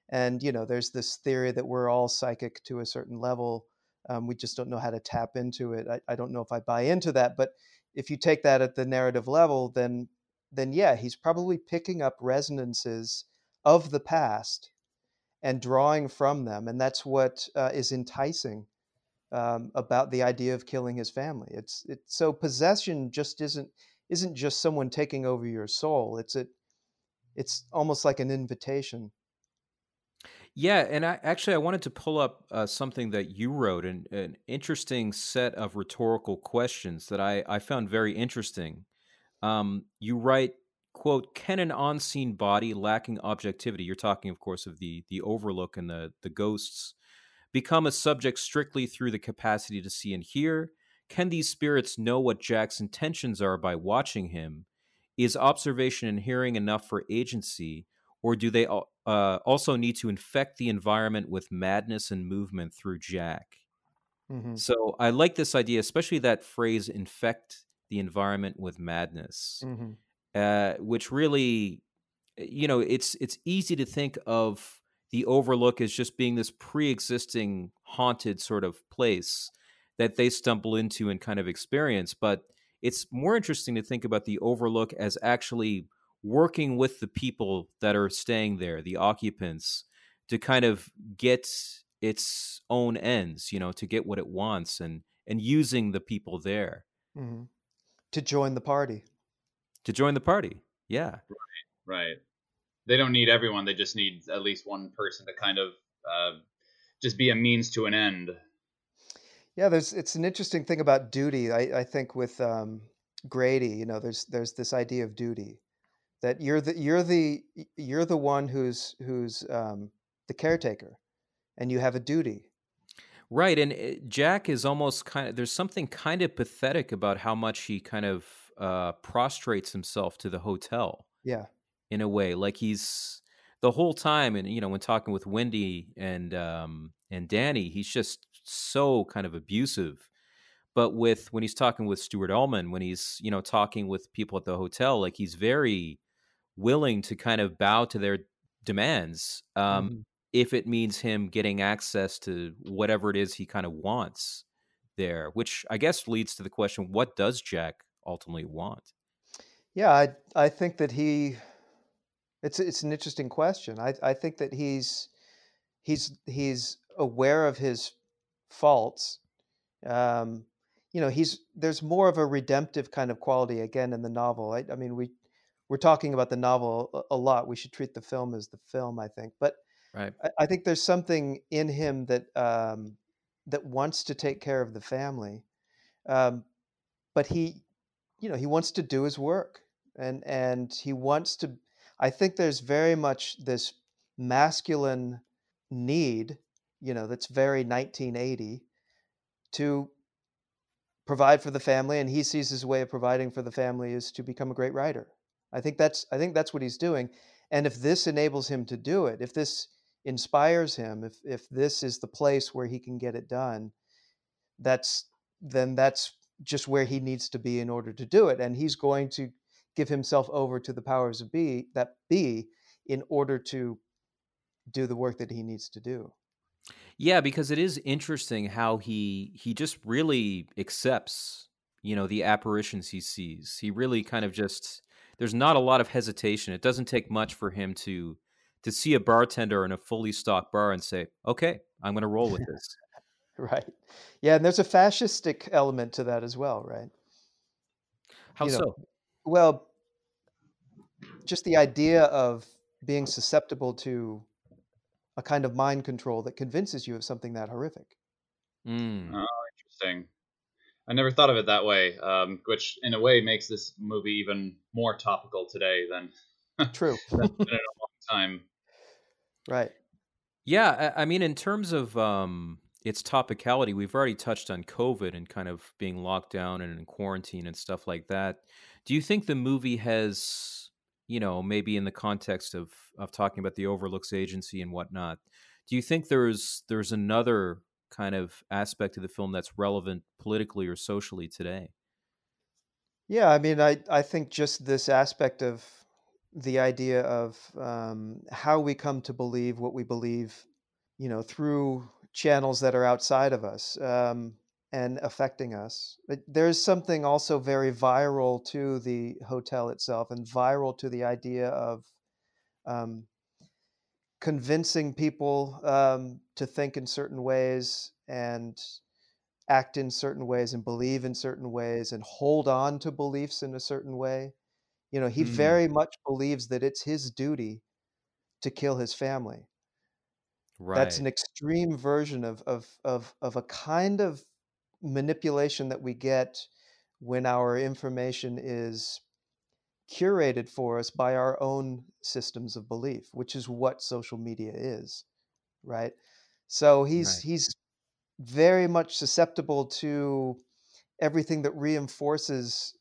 and you know, there's this theory that we're all psychic to a certain level. Um, we just don't know how to tap into it. I, I don't know if I buy into that, but if you take that at the narrative level, then then yeah, he's probably picking up resonances of the past and drawing from them, and that's what uh, is enticing um, about the idea of killing his family. It's it's so possession just isn't isn't just someone taking over your soul. It's it it's almost like an invitation. Yeah, and I, actually, I wanted to pull up uh, something that you wrote, an, an interesting set of rhetorical questions that I, I found very interesting. Um, you write, "quote Can an unseeing body lacking objectivity?" You're talking, of course, of the the Overlook and the the ghosts become a subject strictly through the capacity to see and hear? Can these spirits know what Jack's intentions are by watching him? Is observation and hearing enough for agency, or do they uh, also need to infect the environment with madness and movement through Jack? Mm-hmm. So I like this idea, especially that phrase "infect the environment with madness," mm-hmm. uh, which really, you know, it's it's easy to think of the Overlook as just being this pre-existing haunted sort of place that they stumble into and kind of experience. But it's more interesting to think about the Overlook as actually working with the people that are staying there, the occupants, to kind of get its own ends, you know, to get what it wants and and using the people there. Mm-hmm. To join the party. to join the party. Yeah. Right. Right. They don't need everyone. They just need at least one person to kind of uh, just be a means to an end. Yeah, there's it's an interesting thing about duty. I, I think with um, Grady, you know, there's there's this idea of duty that you're the you're the you're the one who's who's um, the caretaker, and you have a duty. Right, and eh, Jack is almost kind of there's something kind of pathetic about how much he kind of uh, prostrates himself to the hotel. Yeah, in a way, like he's the whole time, and you know, when talking with Wendy and um, and Danny, he's just so kind of abusive. But with when he's talking with Stuart Ullman, when he's you know talking with people at the hotel, like he's very willing to kind of bow to their demands um, mm-hmm. If it means him getting access to whatever it is he kind of wants there. Which I guess leads to the question: What does Jack ultimately want? Yeah, I I think that he it's it's an interesting question. I I think that he's he's he's aware of his faults. Um, you know, he's there's more of a redemptive kind of quality again in the novel. I, I mean, we we're talking about the novel a, a, lot. We should treat the film as the film, I think. But right. I, I think there's something in him that um, that wants to take care of the family, um, but he, you know, he wants to do his work, and and he wants to. I think there's very much this masculine need you know that's very 1980 to provide for the family and he sees his way of providing for the family is to become a great writer i think that's i think that's what he's doing and if this enables him to do it if this inspires him if if this is the place where he can get it done that's then that's just where he needs to be in order to do it and he's going to give himself over to the powers of be that be in order to do the work that he needs to do yeah, because it is interesting how he he just really accepts, you know, the apparitions he sees. He really kind of just there's not a lot of hesitation. It doesn't take much for him to to see a bartender in a fully stocked bar and say, "Okay, I'm going to roll with this." right. Yeah, and there's a fascistic element to that as well, right? How you so? Know, well, just the idea of being susceptible to a kind of mind control that convinces you of something that horrific. Mm. Oh, interesting. I never thought of it that way, um, which in a way makes this movie even more topical today than true. been in a long time. Right. Yeah, I, I mean, in terms of um, its topicality, we've already touched on COVID and kind of being locked down and in quarantine and stuff like that. Do you think the movie has you know, maybe in the context of of talking about the Overlooks Agency and whatnot, do you think there's there's another kind of aspect of the film that's relevant politically or socially today? Yeah, I mean, I I think just this aspect of the idea of um, how we come to believe what we believe, you know, through channels that are outside of us. Um, and affecting us. There's something also very viral to the hotel itself and viral to the idea of um, convincing people um, to think in certain ways and act in certain ways and believe in certain ways and hold on to beliefs in a certain way. You know, he mm. very much believes that it's his duty to kill his family. Right. That's an extreme version of of of of a kind of manipulation that we get when our information is curated for us by our own systems of belief, which is what social media is, right? So he's right. he's very much susceptible to everything that reinforces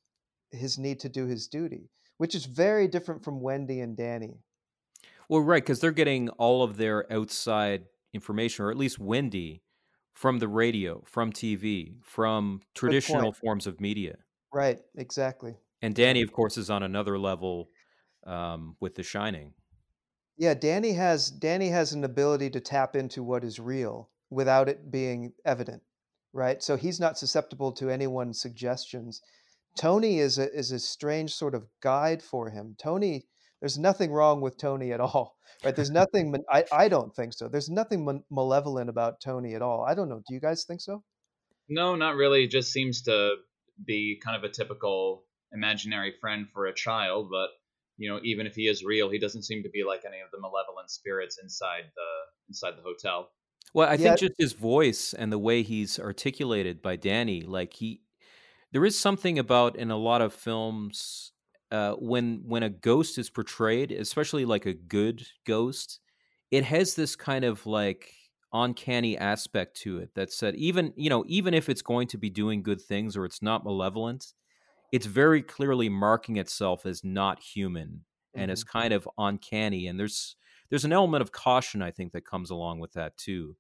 his need to do his duty, which is very different from Wendy and Danny. Well, right, because they're getting all of their outside information, or at least Wendy from the radio, from TV, from traditional forms of media. Right, exactly. And Danny, of course, is on another level um, with The Shining. Yeah, Danny has Danny has an ability to tap into what is real without it being evident, right? So he's not susceptible to anyone's suggestions. Tony is a is a strange sort of guide for him. Tony there's nothing wrong with Tony at all, right? There's nothing. I I don't think so. There's nothing malevolent about Tony at all. I don't know. Do you guys think so? No, not really. It just seems to be kind of a typical imaginary friend for a child, but you know, even if he is real, he doesn't seem to be like any of the malevolent spirits inside the inside the hotel. Well, I yeah. think just his voice and the way he's articulated by Danny, like he, there is something about in a lot of films uh, when when a ghost is portrayed, especially like a good ghost, it has this kind of like uncanny aspect to it that said even you know even if it's going to be doing good things or it's not malevolent it's very clearly marking itself as not human and mm-hmm. it's kind of uncanny and there's there's an element of caution i think that comes along with that too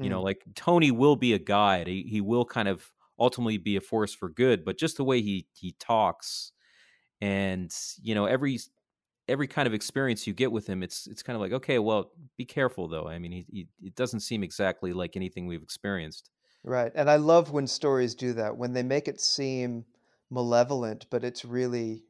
mm. you know mm. like tony will be a guide he, he will kind of ultimately be a force for good but just the way he he talks and you know every every kind of experience you get with him, it's it's kind of like, okay, well, be careful though. I mean, he, he it doesn't seem exactly like anything we've experienced. Right, and I love when stories do that when they make it seem malevolent, but it's really,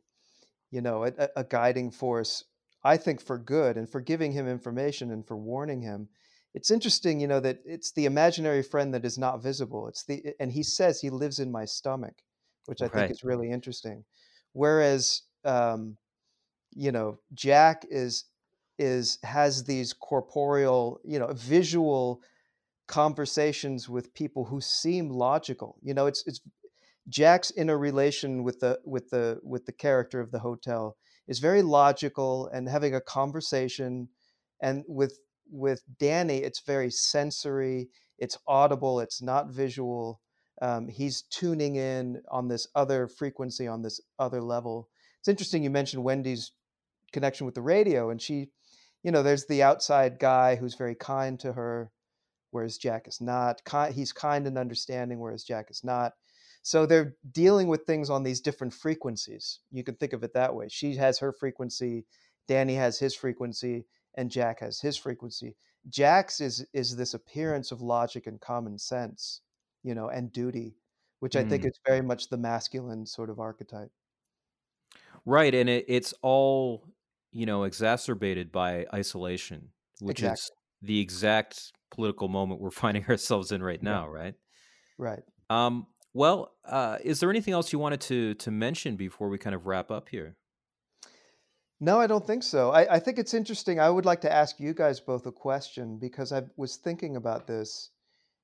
you know, a, a guiding force. I think for good and for giving him information and for warning him. It's interesting, you know, that it's the imaginary friend that is not visible. It's the and he says he lives in my stomach, which I right. think is really interesting. Whereas um, you know jack is is has these corporeal you know visual conversations with people who seem logical you know it's it's jack's interrelation with the with the with the character of the hotel is very logical and having a conversation and with with danny it's very sensory it's audible it's not visual um, he's tuning in on this other frequency on this other level. It's interesting you mentioned wendy's connection with the radio and she you know there's the outside guy who's very kind to her whereas jack is not he's kind and understanding whereas jack is not. So they're dealing with things on these different frequencies. You can think of it that way. She has her frequency danny has his frequency and jack has his frequency jack's is is this appearance of logic and common sense you know and duty which i think mm. is very much the masculine sort of archetype right and it, it's all you know, exacerbated by isolation, which exactly. is the exact political moment we're finding ourselves in right now, right? Right. Um, well, uh, is there anything else you wanted to to mention before we kind of wrap up here? No, I don't think so. I, I think it's interesting. I would like to ask you guys both a question because I was thinking about this.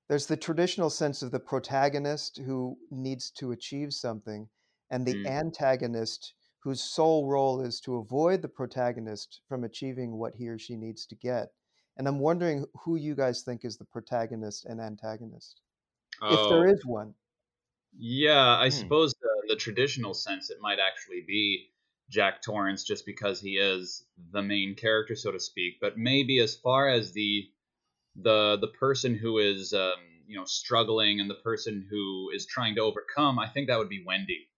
There's the traditional sense of the protagonist who needs to achieve something, and the mm. antagonist whose sole role is to avoid the protagonist from achieving what he or she needs to get. And I'm wondering who you guys think is the protagonist and antagonist, oh. if there oh. one. Yeah, I hmm. suppose the, the traditional sense it might actually be Jack Torrance just because he is the main character, so to speak. But maybe as far as the the the person who is um, you know struggling and the person who is trying to overcome, I think that would be Wendy.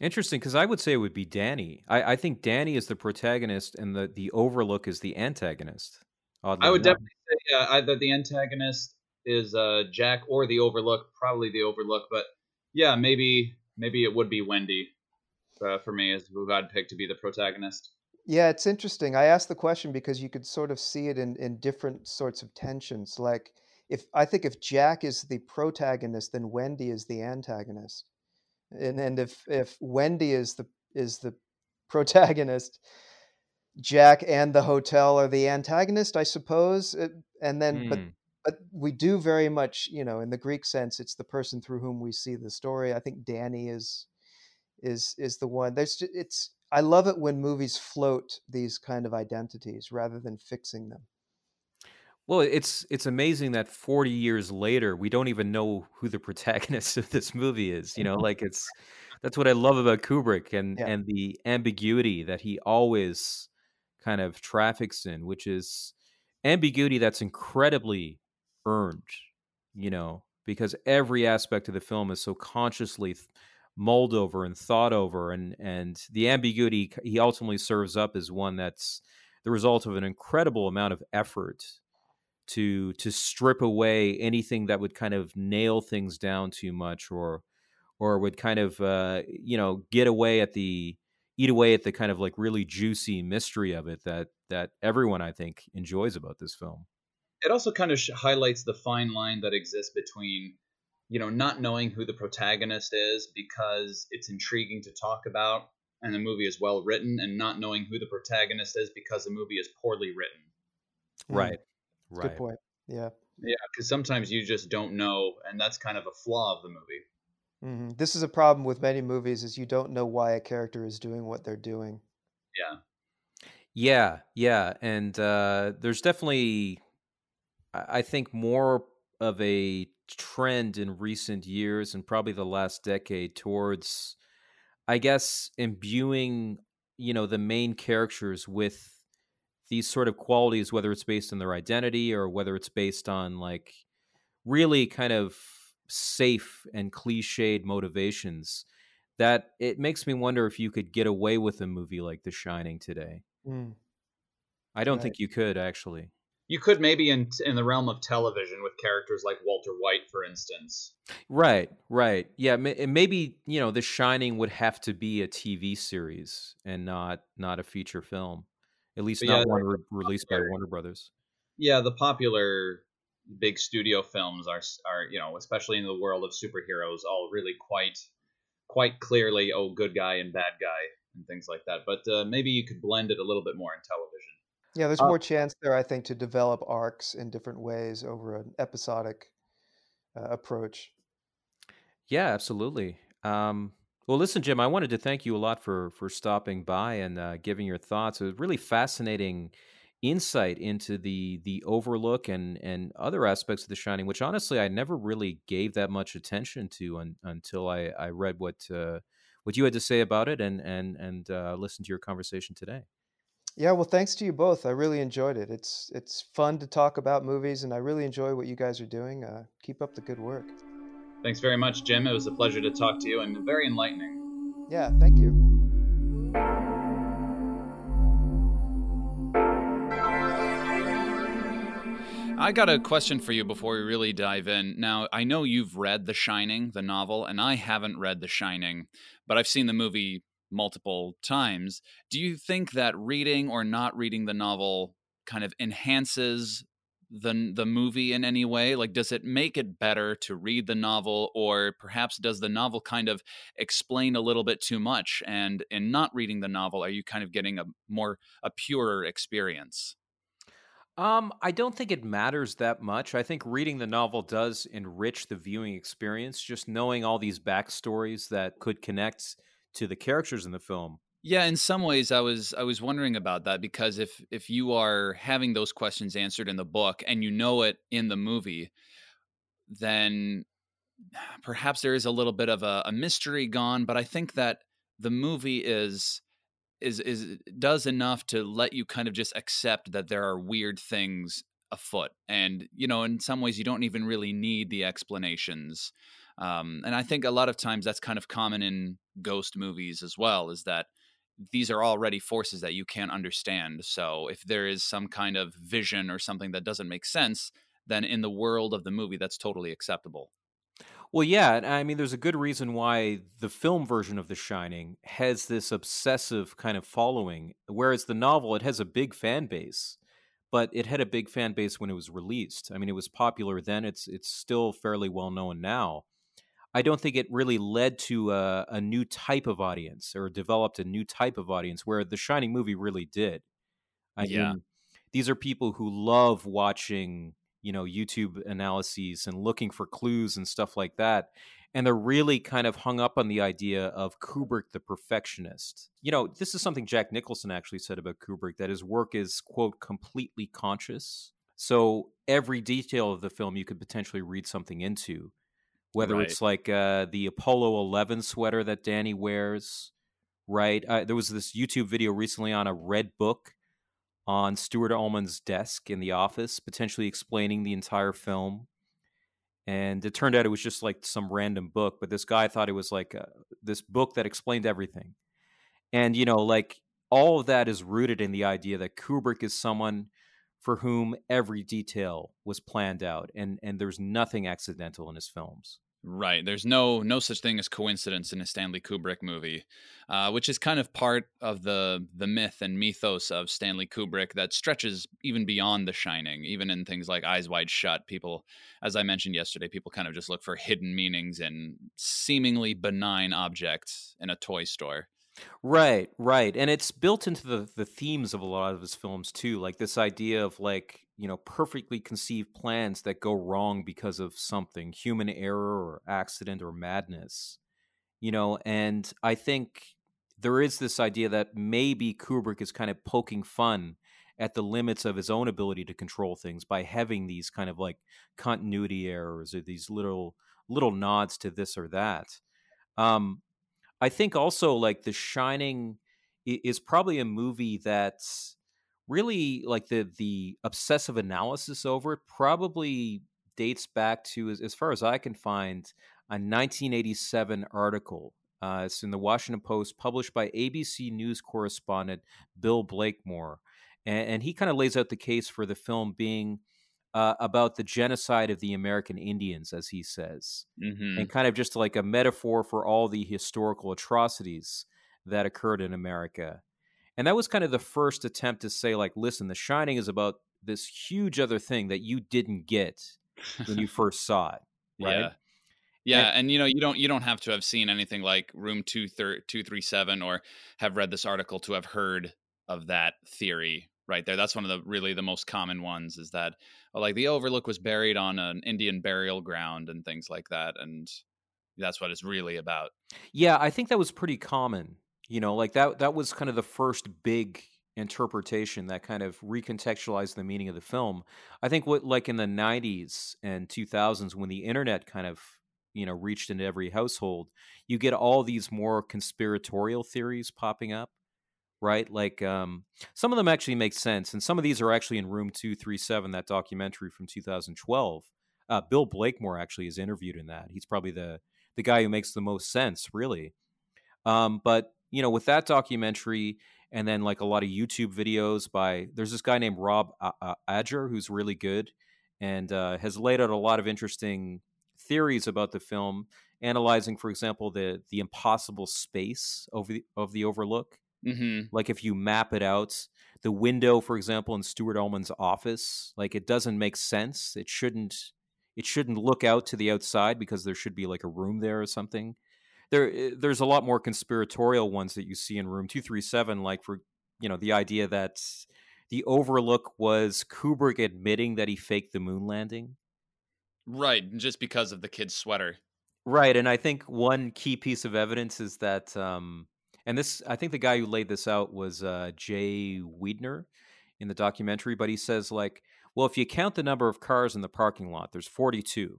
Interesting, because I would say it would be Danny. I, I think Danny is the protagonist, and the the Overlook is the antagonist. I would definitely say yeah, either the antagonist is uh, Jack or the Overlook. Probably the Overlook, but yeah, maybe maybe it would be Wendy uh, for me is who I'd pick to be the protagonist. Yeah, it's interesting. I asked the question because you could sort of see it in in different sorts of tensions. Like if I think if Jack is the protagonist, then Wendy is the antagonist and and if if Wendy is the is the protagonist, Jack and the hotel are the antagonist, I suppose. And then, mm. but but we do very much, you know, in the Greek sense, it's the person through whom we see the story. I think Danny is is is the one. There's it's. I love it when movies float these kind of identities rather than fixing them. Well, it's it's amazing that 40 years later we don't even know who the protagonist of this movie is. You know, like it's that's what I love about Kubrick and yeah. and the ambiguity that he always kind of traffics in, which is ambiguity that's incredibly earned, you know, because every aspect of the film is so consciously mulled over and thought over and and the ambiguity he ultimately serves up is one that's the result of an incredible amount of effort to to strip away anything that would kind of nail things down too much or or would kind of uh, you know get away at the eat away at the kind of like really juicy mystery of it that that everyone I think enjoys about this film. It also kind of highlights the fine line that exists between you know, not knowing who the protagonist is because it's intriguing to talk about and the movie is well written, and not knowing who the protagonist is because the movie is poorly written. Right. Mm, Right. Good point. Yeah. Yeah, because sometimes you just don't know, and that's kind of a flaw of the movie. hmm This is a problem with many movies: is you don't know why a character is doing what they're doing. Yeah. Yeah, yeah, and uh, there's definitely, I I think, more of a trend in recent years and probably the last decade towards, I guess, imbuing, you know, the main characters with these sort of qualities, whether it's based on their identity or whether it's based on like really kind of safe and cliched motivations. That it makes me wonder if you could get away with a movie like The Shining today. Mm. I don't Right. think you could actually. You could maybe in in the realm of television with characters like Walter White, for instance. Right, right. Yeah, and maybe, you know, The Shining would have to be a TV series and not not a feature film. At least But not yeah, one re- released by Warner Brothers. Yeah, the popular big studio films are are you know, especially in the world of superheroes, all really quite quite clearly oh good guy and bad guy and things like that. But uh, maybe you could blend it a little bit more in television. Yeah, there's Uh, more chance there, I think, to develop arcs in different ways over an episodic uh, approach. Yeah, absolutely. Um, well, listen, Jim, I wanted to thank you a lot for for stopping by and uh, giving your thoughts. It was really fascinating insight into the the overlook and and other aspects of The Shining, which honestly I never really gave that much attention to un, until I I read what uh, what you had to say about it and and and uh, listened to your conversation today. Yeah, well, thanks to you both. I really enjoyed it. It's it's fun to talk about movies, and I really enjoy what you guys are doing. Uh, keep up the good work. Thanks very much, Jim. It was a pleasure to talk to you and very enlightening. Yeah, thank you. I got a question for you before we really dive in. Now, I know you've read The Shining, the novel, and I haven't read The Shining, but I've seen the movie multiple times. Do you think that reading or not reading the novel kind of enhances the the movie in any way? Like does it make it better to read the novel or perhaps does the novel kind of explain a little bit too much and in not reading the novel are you kind of getting a more a purer experience? Um, I don't think it matters that much. I think reading the novel does enrich the viewing experience. Just knowing all these backstories that could connect to the characters in the film. Yeah, in some ways I was I was wondering about that because if if you are having those questions answered in the book and you know it in the movie, then perhaps there is a little bit of a, a mystery gone, but I think that the movie is is is does enough to let you kind of just accept that there are weird things afoot and you know in some ways you don't even really need the explanations um, and i think a lot of times that's kind of common in ghost movies as well is that these are already forces that you can't understand so if there is some kind of vision or something that doesn't make sense then in the world of the movie that's totally acceptable Well, yeah, I mean, there's a good reason why the film version of The Shining has this obsessive kind of following, whereas the novel it has a big fan base, but it had a big fan base when it was released. I mean, it was popular then; it's it's still fairly well known now. I don't think it really led to a, a new type of audience or developed a new type of audience, where The Shining movie really did. I Yeah. mean, these are people who love watching, you know, YouTube analyses and looking for clues and stuff like that. And they're really kind of hung up on the idea of Kubrick the perfectionist. You know, this is something Jack Nicholson actually said about Kubrick that his work is, quote, completely conscious. So every detail of the film you could potentially read something into, whether Right. it's like uh, the Apollo 11 sweater that Danny wears, right? Uh, there was this YouTube video recently on a red book on Stuart Ullman's desk in the office, potentially explaining the entire film. And it turned out it was just like some random book, but this guy thought it was like uh, this book that explained everything. And, you know, like all of that is rooted in the idea that Kubrick is someone for whom every detail was planned out and, and there's nothing accidental in his films. Right. There's no no such thing as coincidence in a Stanley Kubrick movie, uh, which is kind of part of the the myth and mythos of Stanley Kubrick that stretches even beyond The Shining. Even in things like Eyes Wide Shut, people, as I mentioned yesterday, people kind of just look for hidden meanings in seemingly benign objects in a toy store. Right, right. And it's built into the the themes of a lot of his films too, like this idea of like, you know, perfectly conceived plans that go wrong because of something, human error or accident or madness. You know, and I think there is this idea that maybe Kubrick is kind of poking fun at the limits of his own ability to control things by having these kind of like continuity errors or these little little nods to this or that. Um, I think also like The Shining is probably a movie that's really like the the obsessive analysis over it probably dates back to as, as far as I can find a 1987 article. Uh, it's in the Washington Post, published by ABC News correspondent Bill Blakemore, and, and he kind of lays out the case for the film being uh, about the genocide of the American Indians, as he says, hmm and kind of just like a metaphor for all the historical atrocities that occurred in America. And that was kind of the first attempt to say, like, listen, The Shining is about this huge other thing that you didn't get when you first saw it, right? Yeah. Yeah, and you know you don't you don't have to have seen anything like Room two two three seven or have read this article to have heard of that theory right there. That's one of the really the most common ones is that uh, like the Overlook was buried on an Indian burial ground and things like that, and that's what it's really about. Yeah, I think that was pretty common. You know, like that that was kind of the first big interpretation that kind of recontextualized the meaning of the film. I think what like in the 90s and 2000s when the internet kind of, you know, reached into every household, you get all these more conspiratorial theories popping up, right? Like um some of them actually make sense and some of these are actually in Room 237 that documentary from 2012. Uh, Bill Blakemore actually is interviewed in that. He's probably the the guy who makes the most sense, really. Um, but you know, with that documentary, and then like a lot of YouTube videos by there's this guy named Rob Ager who's really good and uh, has laid out a lot of interesting theories about the film, analyzing, for example, the the impossible space of the of the Overlook. hmm Like if you map it out, the window, for example, in Stuart Ullman's office, like it doesn't make sense. It shouldn't it shouldn't look out to the outside because there should be like a room there or something. There eh, there's a lot more conspiratorial ones that you see in room 237 like for you know the idea that the overlook was Kubrick admitting that he faked the moon landing. Right, just because of the kid's sweater. Right, and I think one key piece of evidence is that, um, and this, I think the guy who laid this out was uh, Jay Weidner in the documentary, but he says like, well, if you count the number of cars in the parking lot, there's 42,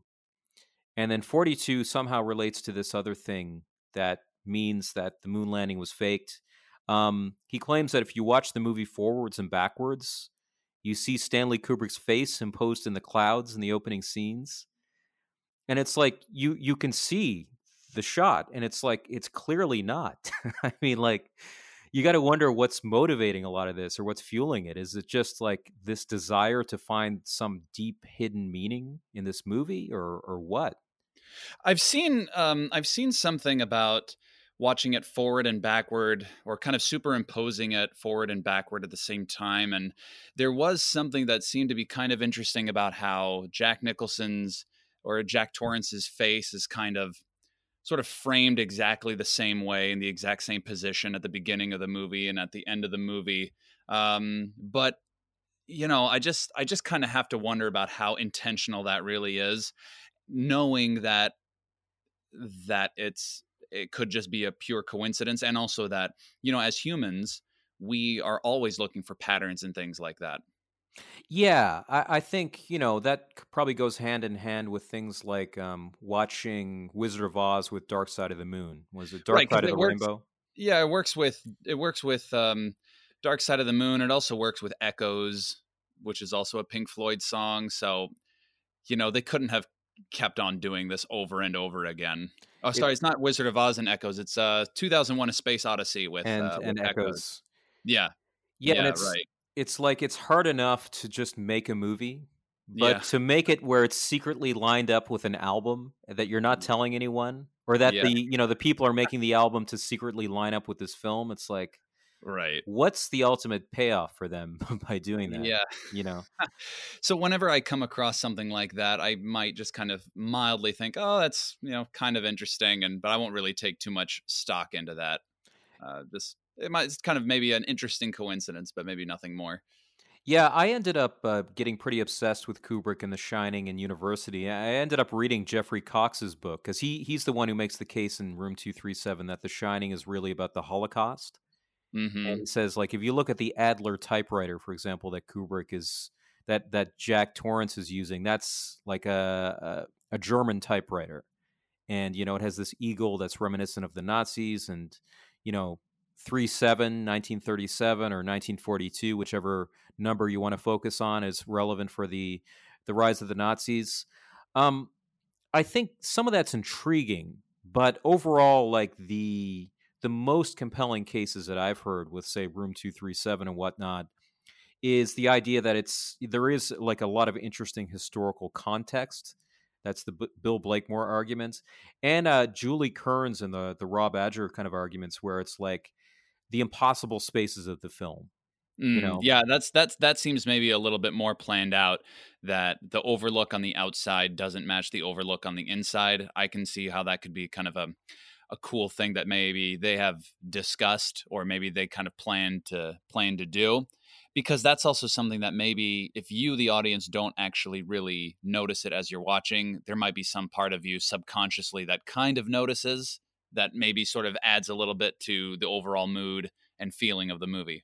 and then 42 somehow relates to this other thing that means that the moon landing was faked. Um, he claims that if you watch the movie forwards and backwards, you see Stanley Kubrick's face imposed in the clouds in the opening scenes. And it's like you you can see the shot and it's like it's clearly not. I mean like you got to wonder what's motivating a lot of this or what's fueling it. Is it just like this desire to find some deep hidden meaning in this movie or or what I've seen um I've seen something about watching it forward and backward or kind of superimposing it forward and backward at the same time and there was something that seemed to be kind of interesting about how Jack Nicholson's or Jack Torrance's face is kind of sort of framed exactly the same way in the exact same position at the beginning of the movie and at the end of the movie um but you know i just i just kind of have to wonder about how intentional that really is knowing that that it's it could just be a pure coincidence and also that you know as humans we are always looking for patterns and things like that. Yeah i, I think you know that probably goes hand in hand with things like um, watching wizard of oz with dark side of the moon. Was it dark right side of the works rainbow? yeah it works with it works with um dark side of the moon. It also works with echoes which is also a pink floyd song so you know they couldn't have kept on doing this over and over again. Oh it, sorry it's not wizard of oz and echoes it's uh 2001 a space odyssey with and uh with echoes. Echoes. Yeah. Yeah yeah it's right. it's like it's hard enough to just make a movie but Yeah. to make it where it's secretly lined up with an album that you're not telling anyone, or that Yeah. the you know the people are making the album to secretly line up with this film, it's like, Right. what's the ultimate payoff for them by doing that? Yeah. you know. So whenever I come across something like that, I might just kind of mildly think, "Oh, that's you know kind of interesting," and but I won't really take too much stock into that. Uh, just it might it's kind of maybe an interesting coincidence, but maybe nothing more. Yeah, I ended up uh, getting pretty obsessed with Kubrick and The Shining and university. I ended up reading Geoffrey Cocks's book because he he's the one who makes the case in Room Two Three Seven that The Shining is really about the Holocaust. Hmm And he says, like, if you look at the Adler typewriter, for example, that Kubrick is that that Jack Torrance is using, that's like a, a a German typewriter, and you know it has this eagle that's reminiscent of the Nazis, and you know. 37 1937 or 1942 whichever number you want to focus on is relevant for the the rise of the nazis um i think some of that's intriguing but overall like the the most compelling cases that i've heard with say room 237 and whatnot is the idea that it's there is like a lot of interesting historical context that's the B- bill blakemore argument and uh juli kearns and the the rob ager kind of arguments where it's like the impossible spaces of the film Mm, know? yeah, that's that's that seems maybe a little bit more planned out. That the overlook on the outside doesn't match the overlook on the inside. I can see how that could be kind of a a cool thing that maybe they have discussed or maybe they kind of plan to plan to do because that's also something that maybe if you the audience don't actually really notice it as you're watching there might be some part of you subconsciously that kind of notices that maybe sort of adds a little bit to the overall mood and feeling of the movie.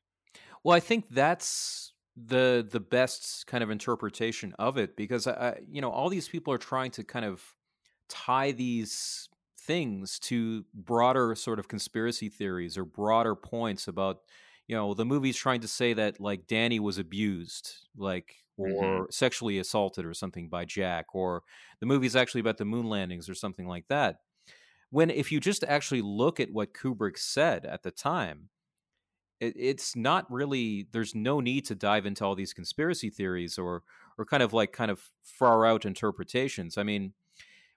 Well, I think that's the the best kind of interpretation of it because I, you know all these people are trying to kind of tie these things to broader sort of conspiracy theories or broader points about you know the movie's trying to say that like Danny was abused like mm-hmm. or sexually assaulted or something by Jack or the movie's actually about the moon landings or something like that. When if you just actually look at what Kubrick said at the time it, it's not really there's no need to dive into all these conspiracy theories or or kind of like kind of far out interpretations. I mean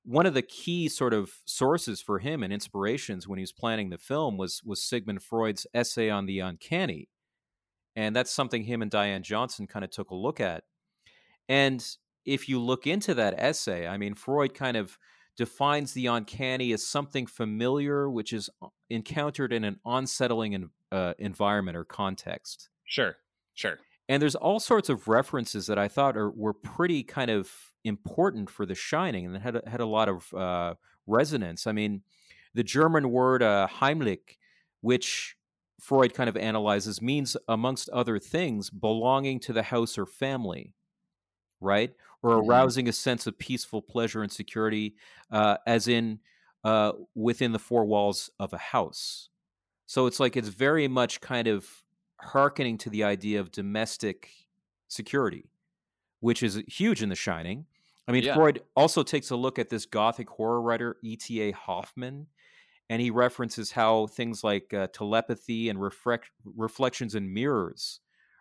one of the key sort of sources for him and inspirations when he was planning the film was was sigmund freud's essay on the uncanny. And that's something him and diane johnson kind of took a look at. And if you look into that essay i mean freud kind of defines the uncanny as something familiar which is uh, encountered in an unsettling uh, environment or context. sure sure And there's all sorts of references that I thought are, were pretty kind of important for The Shining and had a, had a lot of uh, resonance. I mean, the German word uh, Heimlich, which Freud kind of analyzes, means, amongst other things, belonging to the house or family, right? Or Mhm. arousing a sense of peaceful pleasure and security, uh, as in uh, within the four walls of a house. So it's like it's very much kind of hearkening to the idea of domestic security, which is huge in The Shining. I mean, Yeah. Freud also takes a look at this gothic horror writer, E.T.A. Hoffmann, and he references how things like uh, telepathy and reflect- reflections in mirrors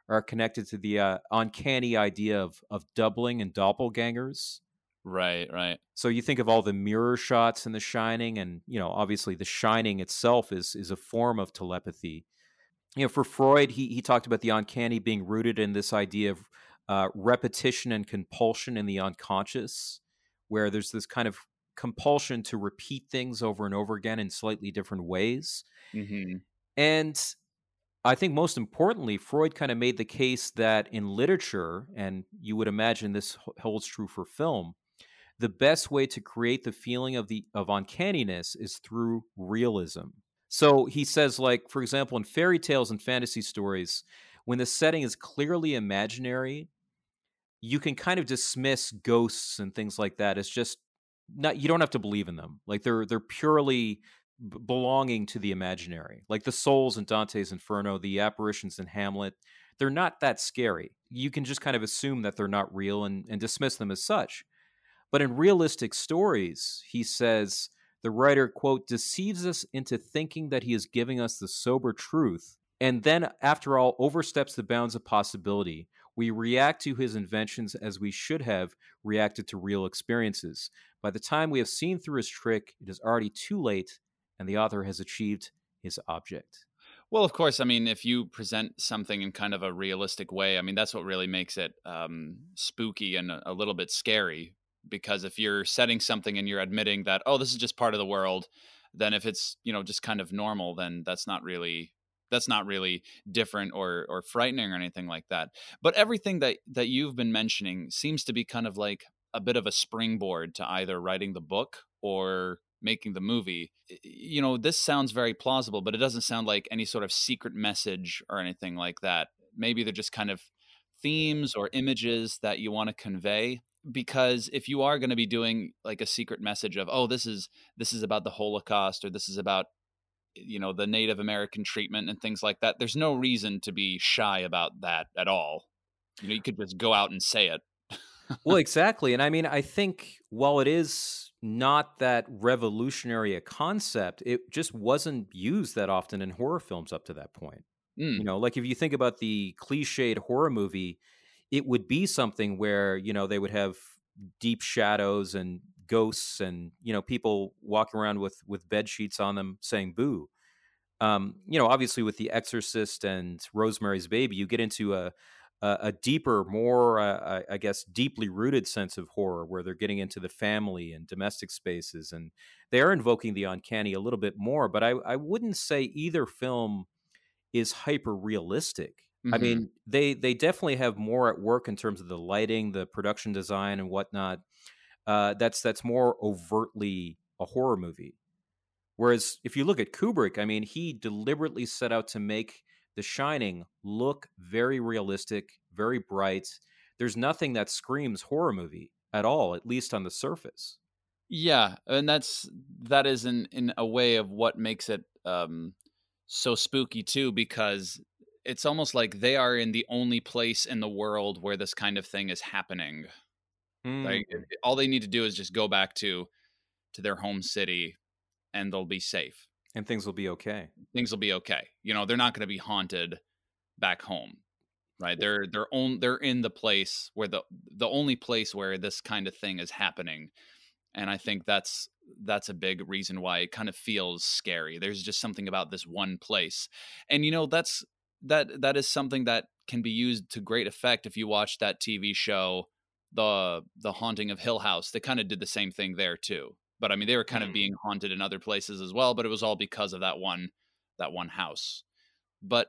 are connected to the uh, uncanny idea of, of doubling and doppelgangers. right right So you think of all the mirror shots in The Shining, and you know, obviously, The Shining itself is is a form of telepathy. You know, for Freud, he he talked about the uncanny being rooted in this idea of uh, repetition and compulsion in the unconscious, where there's this kind of compulsion to repeat things over and over again in slightly different ways. hmm And I think most importantly, Freud kind of made the case that in literature, and you would imagine this holds true for film, the best way to create the feeling of the of uncanniness is through realism. So he says, like, for example, in fairy tales and fantasy stories, when the setting is clearly imaginary, you can kind of dismiss ghosts and things like that as just not you don't have to believe in them. Like they're they're purely b- belonging to the imaginary. Like the souls in Dante's Inferno, the apparitions in Hamlet, they're not that scary. You can just kind of assume that they're not real and, and dismiss them as such. But in realistic stories, he says the writer, quote, deceives us into thinking that he is giving us the sober truth, and then, after all, oversteps the bounds of possibility We react to his inventions as we should have reacted to real experiences. By the time we have seen through his trick, it is already too late, and the author has achieved his object. Well, of course, I mean, if you present something in kind of a realistic way, I mean, that's what really makes it um, spooky and a, a little bit scary. Because if you're setting something and you're admitting that, oh, this is just part of the world, then if it's you know just kind of normal, then that's not really that's not really different or or frightening or anything like that. But everything that that you've been mentioning seems to be kind of like a bit of a springboard to either writing the book or making the movie. You know, this sounds very plausible, but it doesn't sound like any sort of secret message or anything like that. Maybe they're just kind of themes or images that you want to convey because if you are going to be doing like a secret message of oh this is this is about the holocaust or this is about you know the native american treatment and things like that there's no reason to be shy about that at all. You know you could just go out and say it. Well exactly and i mean i think while it is not that revolutionary a concept it just wasn't used that often in horror films up to that point. Mm. you know like if you think about the cliched horror movie it would be something where you know they would have deep shadows and ghosts and you know people walking around with with bed sheets on them saying boo. Um, you know obviously with the exorcist and rosemary's baby you get into a a, a deeper more uh, I, guess deeply rooted sense of horror where they're getting into the family and domestic spaces and they are invoking the uncanny a little bit more but i, I wouldn't say either film is hyper realistic Mm-hmm. I mean, they they definitely have more at work in terms of the lighting, the production design, and whatnot. Uh, that's that's more overtly a horror movie. Whereas if you look at Kubrick, I mean, he deliberately set out to make The Shining look very realistic, very bright. There's nothing that screams horror movie at all, at least on the surface. Yeah, and that's that is in in a way of what makes it um so spooky too because it's almost like they are in the only place in the world where this kind of thing is happening. Mm. Like all they need to do is just go back to to their home city and they'll be safe. And things will be okay. Things will be okay. You know, they're not going to be haunted back home. Right? They're they're on they're in the place where the the only place where this kind of thing is happening. And I think that's that's a big reason why it kind of feels scary. There's just something about this one place. And you know, that's that that is something that can be used to great effect if you watch that TV show, the the Haunting of Hill House. They kind of did the same thing there too. But I mean, they were kind mm. of being haunted in other places as well. But it was all because of that one that one house. But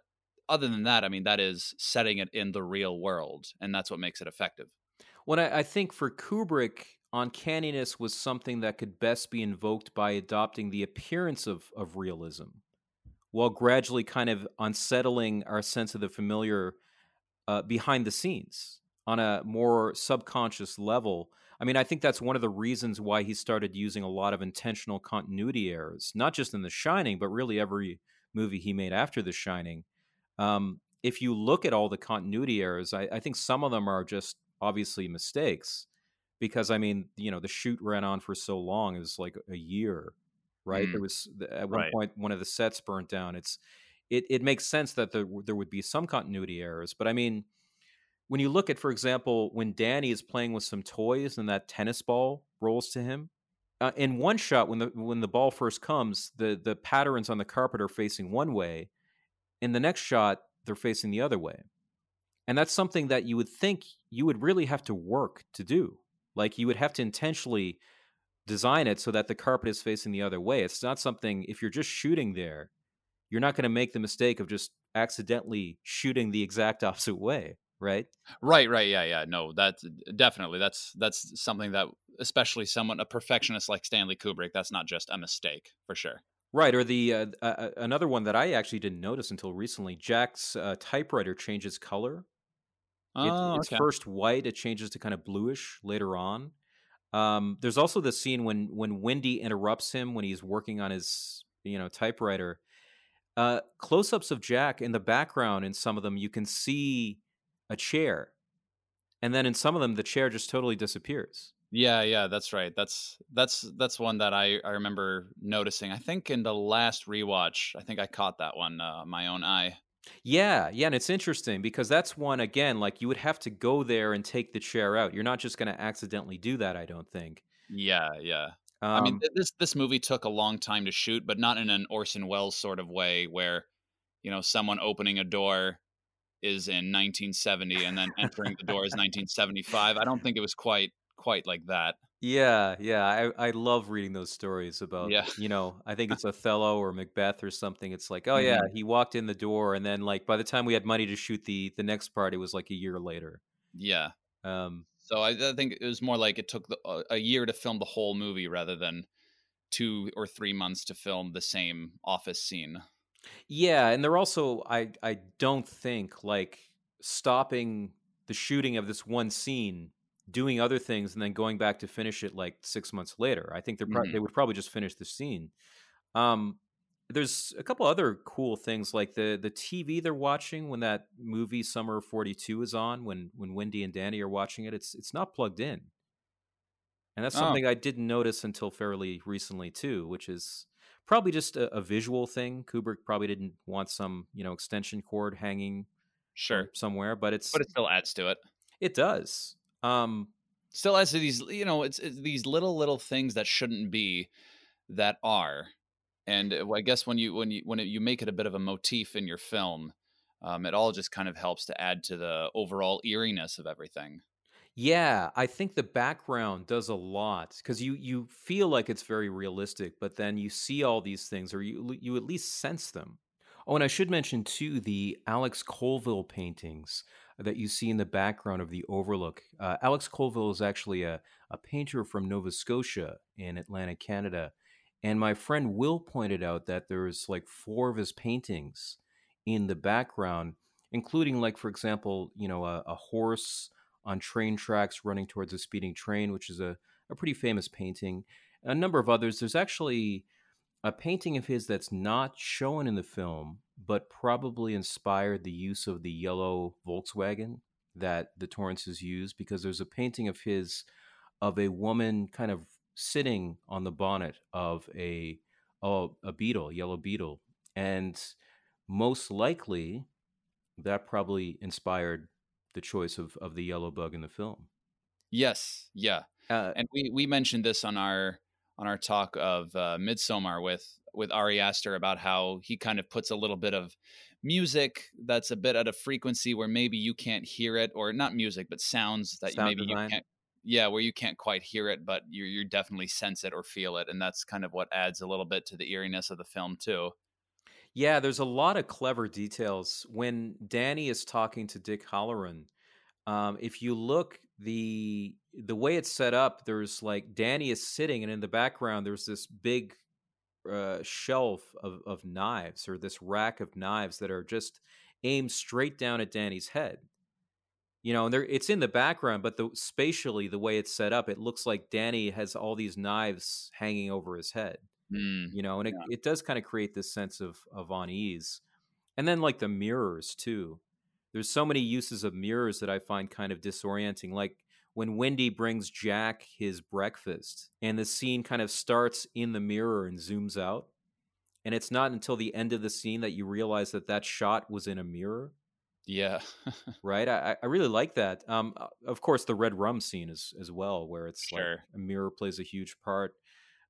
other than that, I mean, that is setting it in the real world, and that's what makes it effective. When I, I think for Kubrick, uncanniness was something that could best be invoked by adopting the appearance of of realism while gradually kind of unsettling our sense of the familiar uh, behind the scenes on a more subconscious level. I mean, I think that's one of the reasons why he started using a lot of intentional continuity errors, not just in The Shining, but really every movie he made after The Shining. Um, if you look at all the continuity errors, I, I think some of them are just obviously mistakes because I mean, you know, the shoot ran on for so long, it was like a year right? Mm. There was at one right. point one of the sets burnt down. It's it it makes sense that there there would be some continuity errors, but I mean, when you look at, for example, when Danny is playing with some toys and that tennis ball rolls to him. Uh, in one shot, when the when the ball first comes, the the patterns on the carpet are facing one way. In the next shot, they're facing the other way, and that's something that you would think you would really have to work to do. Like you would have to intentionally design it so that the carpet is facing the other way. It's not something, if you're just shooting there, you're not going to make the mistake of just accidentally shooting the exact opposite way right right right yeah yeah no that's definitely that's that's something that especially someone a perfectionist like stanley kubrick that's not just a mistake for sure right or the uh, uh, another one that i actually didn't notice until recently jack's uh, typewriter changes color oh, it, it's okay. first white it changes to kind of bluish later on um, there's also the scene when when Wendy interrupts him when he's working on his you know typewriter. Uh, close-ups of Jack in the background in some of them you can see a chair, and then in some of them the chair just totally disappears. Yeah, yeah, that's right. That's that's that's one that I I remember noticing. I think in the last rewatch, I think I caught that one uh, my own eye. Yeah, yeah, and it's interesting because that's one again, like you would have to go there and take the chair out. You're not just going to accidentally do that, I don't think. Yeah, yeah. Um, I mean, this this movie took a long time to shoot, but not in an Orson Welles sort of way where, you know, someone opening a door is in 1970 and then entering the door is 1975. I don't think it was quite quite like that. Yeah, yeah, I I love reading those stories about, Yeah. you know, I think it's Othello or Macbeth or something. It's like, oh yeah, Mhm. he walked in the door, and then like by the time we had money to shoot the the next part, it was like a year later. Yeah. Um, So I, I think it was more like it took the, a, a year to film the whole movie rather than two or three months to film the same office scene. Yeah, and they're also I I don't think like stopping the shooting of this one scene, doing other things, and then going back to finish it like six months later. I think they're prob- Mhm. they would probably just finish the scene. Um, there's a couple other cool things like the the TV they're watching when that movie Summer of '42 is on. When when Wendy and Danny are watching it, it's it's not plugged in, and that's Oh. something I didn't notice until fairly recently too, which is probably just a, a visual thing. Kubrick probably didn't want some you know extension cord hanging Sure. somewhere, but it's But it still adds to it. it does. Um, Still to these, you know, it's, it's these little little things that shouldn't be that are. And uh, I guess when you when you when it, you make it a bit of a motif in your film, um, it all just kind of helps to add to the overall eeriness of everything. Yeah, I think the background does a lot because you you feel like it's very realistic, but then you see all these things, or you you at least sense them. Oh, and I should mention too the Alex Colville paintings that you see in the background of the Overlook. Uh, Alex Colville is actually a, a painter from Nova Scotia in Atlantic, Canada. And my friend Will pointed out that there's like four of his paintings in the background, including, like, for example, you know, a, a horse on train tracks running towards a speeding train, which is a, a pretty famous painting. A number of others. There's actually a painting of his that's not shown in the film, but probably inspired the use of the yellow Volkswagen that the Torrances use because there's a painting of his of a woman kind of sitting on the bonnet of a oh, a beetle, yellow beetle. And most likely that probably inspired the choice of, of the yellow bug in the film. Yes, yeah. Uh, and we we mentioned this on our on our talk of uh, Midsommar with with Ari Aster about how he kind of puts a little bit of music that's a bit at a frequency where maybe you can't hear it, or not music, but sounds that Sound maybe design. you can't. Yeah, where you can't quite hear it, but you you definitely sense it or feel it, and that's kind of what adds a little bit to the eeriness of the film too. Yeah, there's a lot of clever details when Danny is talking to Dick Hallorann. Um, if you look the the way it's set up, there's like Danny is sitting, and in the background there's this big uh, shelf of of knives or this rack of knives that are just aimed straight down at Danny's head. You know, and it's in the background, but the spatially the way it's set up, it looks like Danny has all these knives hanging over his head Mm, you know and it, it does kind of create this sense of of unease. And then like the mirrors too there's so many uses of mirrors that i find kind of disorienting like when wendy brings jack his breakfast and the scene kind of starts in the mirror and zooms out and it's not until the end of the scene that you realize that that shot was in a mirror. Yeah, right? I, I really like that um uh, of course the red rum scene is as well where it's Sure. like a mirror plays a huge part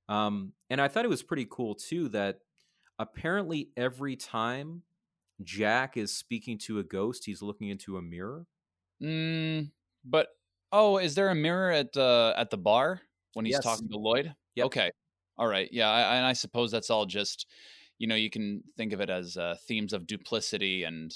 um and i thought it was pretty cool too that apparently every time jack is speaking to a ghost he's looking into a mirror mm, but oh, is there a mirror at uh, at the bar when he's Yes. talking to Lloyd? Yep. Okay, all right, yeah, I, and I suppose that's all just you know you can think of it as uh, themes of duplicity and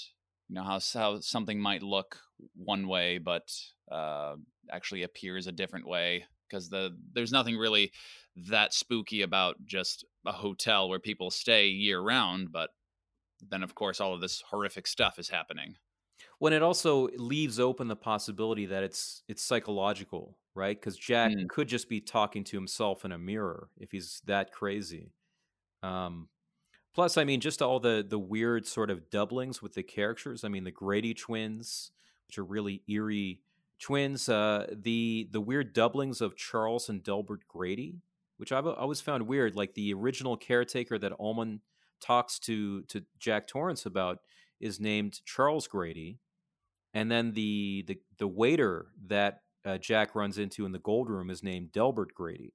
you know how how something might look one way but uh, actually appears a different way because the there's nothing really that spooky about just a hotel where people stay year round but then of course all of this horrific stuff is happening. When it also leaves open the possibility that it's it's psychological right? Because jack Mm. could just be talking to himself in a mirror if he's that crazy. Um plus i mean just all the the weird sort of doublings with the characters. I mean the grady twins which are really eerie twins uh the the weird doublings of charles and delbert grady which i've always found weird like the original caretaker that ullman talks to to jack torrance about is named Charles Grady, and then the the, the waiter that uh, Jack runs into in the gold room is named Delbert Grady.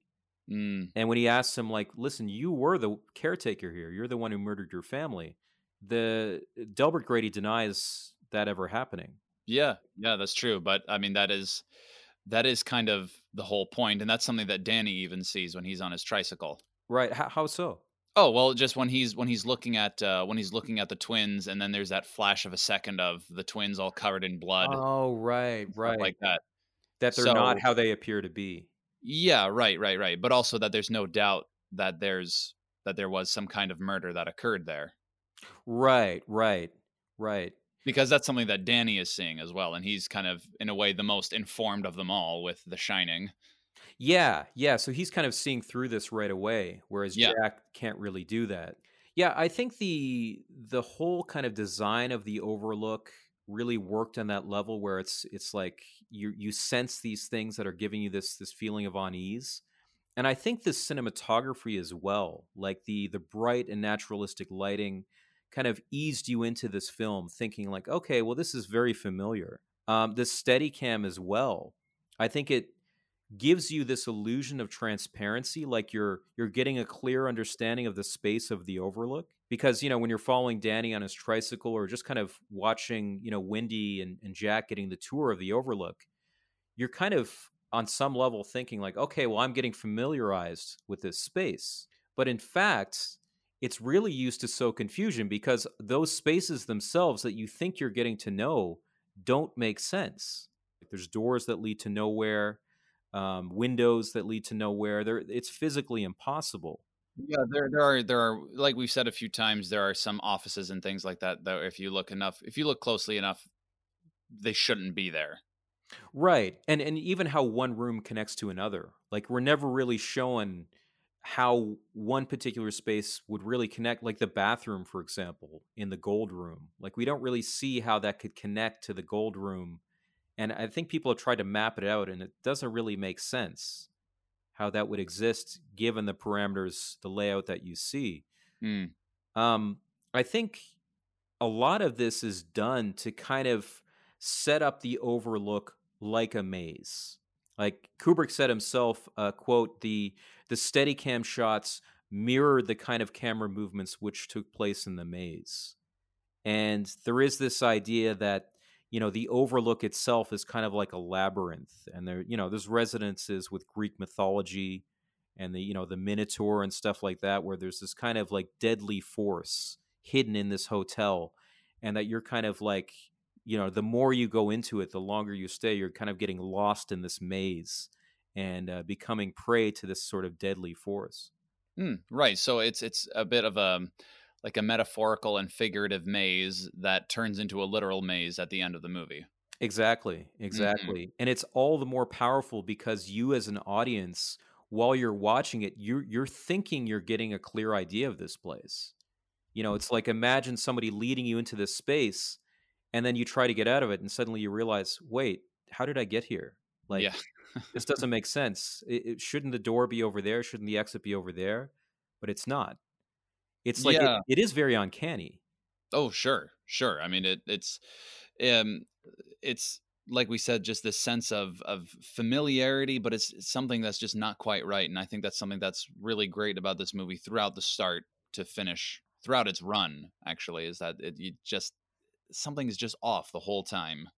Mm. And when he asks him, like, listen, you were the caretaker here. You're the one who murdered your family. The Delbert Grady denies that ever happening. Yeah, yeah, that's true. But I mean, that is that is kind of the whole point, and that's something that Danny even sees when he's on his tricycle. Right? How, how so? Oh well, just when he's when he's looking at uh, when he's looking at the twins, and then there's that flash of a second of the twins all covered in blood, Oh, right, right. like that. that they're not how they appear to be. yeah, right, right, right. But also that there's no doubt that there's that there was some kind of murder that occurred there Right, right, right. because that's something that Danny is seeing as well, and he's kind of in a way the most informed of them all with The Shining. Yeah, yeah. So he's kind of seeing through this right away, whereas Yeah. Jack can't really do that. Yeah, I think the the whole kind of design of the Overlook really worked on that level where it's it's like you you sense these things that are giving you this this feeling of unease. And I think the cinematography as well, like the the bright and naturalistic lighting, kind of eased you into this film, thinking like, okay, well, this is very familiar. Um, the Steadicam as well. I think it gives you this illusion of transparency like you're you're getting a clear understanding of the space of the overlook because you know when you're following danny on his tricycle or just kind of watching you know wendy and, and jack getting the tour of the overlook you're kind of on some level thinking like okay well i'm getting familiarized with this space. But in fact it's really used to sow confusion because those spaces themselves that you think you're getting to know don't make sense. There's doors that lead to nowhere um, windows that lead to nowhere. There, it's physically impossible. Yeah, there there are there are like we've said a few times there are some offices and things like that Though, if you look enough if you look closely enough they shouldn't be there. Right, and and even how one room connects to another. Like we're never really shown how one particular space would really connect like the bathroom for example in the gold room like we don't really see how that could connect to the gold room and i think people have tried to map it out and it doesn't really make sense how that would exist given the parameters the layout that you see Mm. um, I think a lot of this is done to kind of set up the overlook like a maze. Like Kubrick said himself, uh, quote, the the Steadicam shots mirrored the kind of camera movements which took place in the maze. And there is this idea that you know the overlook itself is kind of like a labyrinth and there you know there's resonances with greek mythology and the you know the minotaur and stuff like that where there's this kind of like deadly force hidden in this hotel and that you're kind of like you know the more you go into it the longer you stay you're kind of getting lost in this maze and uh, becoming prey to this sort of deadly force Mm, right. So it's it's a bit of a like a metaphorical and figurative maze that turns into a literal maze at the end of the movie. Exactly, mm-hmm. exactly. And it's all the more powerful because you as an audience while you're watching it you're you're thinking you're getting a clear idea of this place. You know, it's like imagine somebody leading you into this space and then you try to get out of it and suddenly you realize, "Wait, how did I get here?" Like yeah. this doesn't make sense. It, it, shouldn't the door be over there? Shouldn't the exit be over there? But it's not. It's like Yeah. it, it is very uncanny. Oh, sure, sure. I mean, it, it's, um, it's like we said, just this sense of of familiarity, but it's, it's something that's just not quite right. And I think that's something that's really great about this movie throughout the start to finish, throughout its run. Actually, is that it you just something is just off the whole time.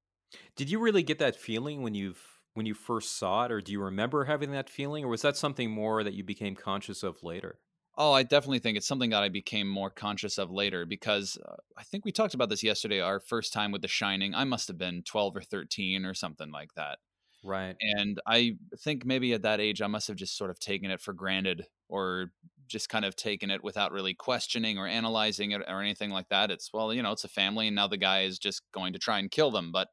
Did you really get that feeling when you've when you first saw it, or do you remember having that feeling, or was that something more that you became conscious of later? Oh, I definitely think it's something that I became more conscious of later because uh, I think we talked about this yesterday. Our first time with The Shining, I must have been twelve or thirteen or something like that. Right. And I think maybe at that age, I must have just sort of taken it for granted or just kind of taken it without really questioning or analyzing it or anything like that. It's, well, you know, it's a family and now the guy is just going to try and kill them. But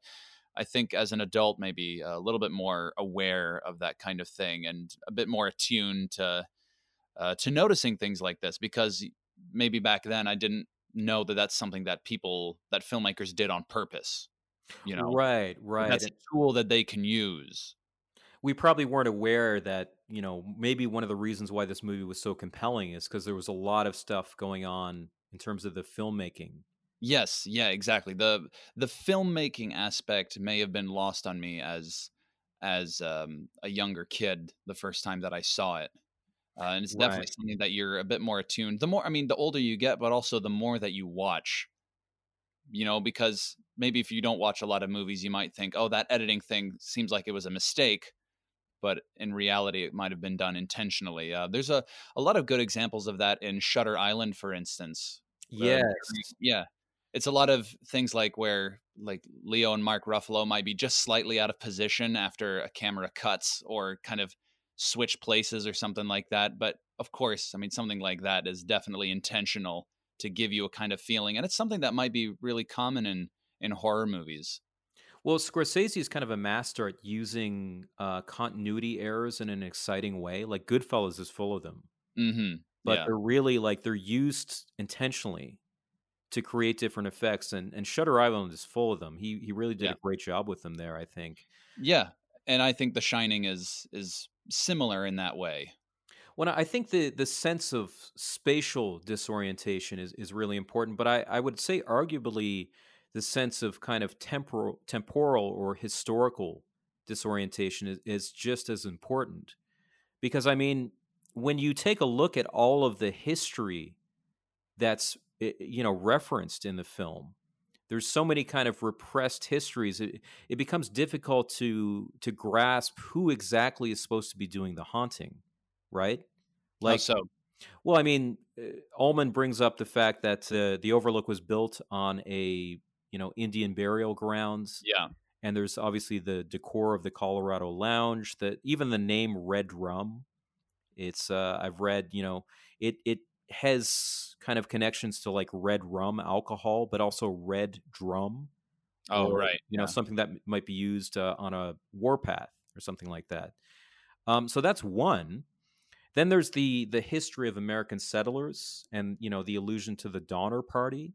I think as an adult, maybe a little bit more aware of that kind of thing and a bit more attuned to. Uh, to noticing things like this because maybe back then I didn't know that that's something that people that filmmakers did on purpose. You know, Right, right. that's a tool that they can use. we probably weren't aware that, you know, maybe one of the reasons why this movie was so compelling is because there was a lot of stuff going on in terms of the filmmaking Yes, yeah, exactly. The the filmmaking aspect may have been lost on me as as um, a younger kid the first time that I saw it. Uh, and it's definitely Right. something that you're a bit more attuned. The more, I mean, the older you get, but also the more that you watch, you know, because maybe if you don't watch a lot of movies, you might think, oh, that editing thing seems like it was a mistake, but in reality, it might have been done intentionally. Uh, there's a, a lot of good examples of that in Shutter Island, for instance. Yes. yeah. It's a lot of things like where like Leo and Mark Ruffalo might be just slightly out of position after a camera cuts or kind of switch places or something like that. But of course, I mean something like that is definitely intentional to give you a kind of feeling. And it's something that might be really common in in horror movies. Well, Scorsese is kind of a master at using uh, continuity errors in an exciting way. Like Goodfellas is full of them, Mm-hmm. but yeah. they're really like they're used intentionally to create different effects. And and Shutter Island is full of them. He he really did Yeah. a great job with them there. I think. Yeah. And I think The Shining is is similar in that way. Well, I think the the sense of spatial disorientation is, is really important, but I, I would say arguably the sense of kind of temporal temporal or historical disorientation is, is just as important. Because I mean, when you take a look at all of the history that's eh, you know referenced in the film, there's so many kind of repressed histories. It, it becomes difficult to to grasp who exactly is supposed to be doing the haunting, right? Like Like, so. well, I mean, uh, Ullman brings up the fact that uh, the Overlook was built on a you know Indian burial grounds, Yeah. and there's obviously the decor of the Colorado Lounge. That even the name Red Rum, it's uh, I've read, you know, it it has kind of connections to like red rum alcohol, but also red drum. Oh, or, right. You know, yeah. something that might be used uh, on a warpath or something like that. Um, so that's one. Then there's the the history of American settlers, and you know the allusion to the Donner Party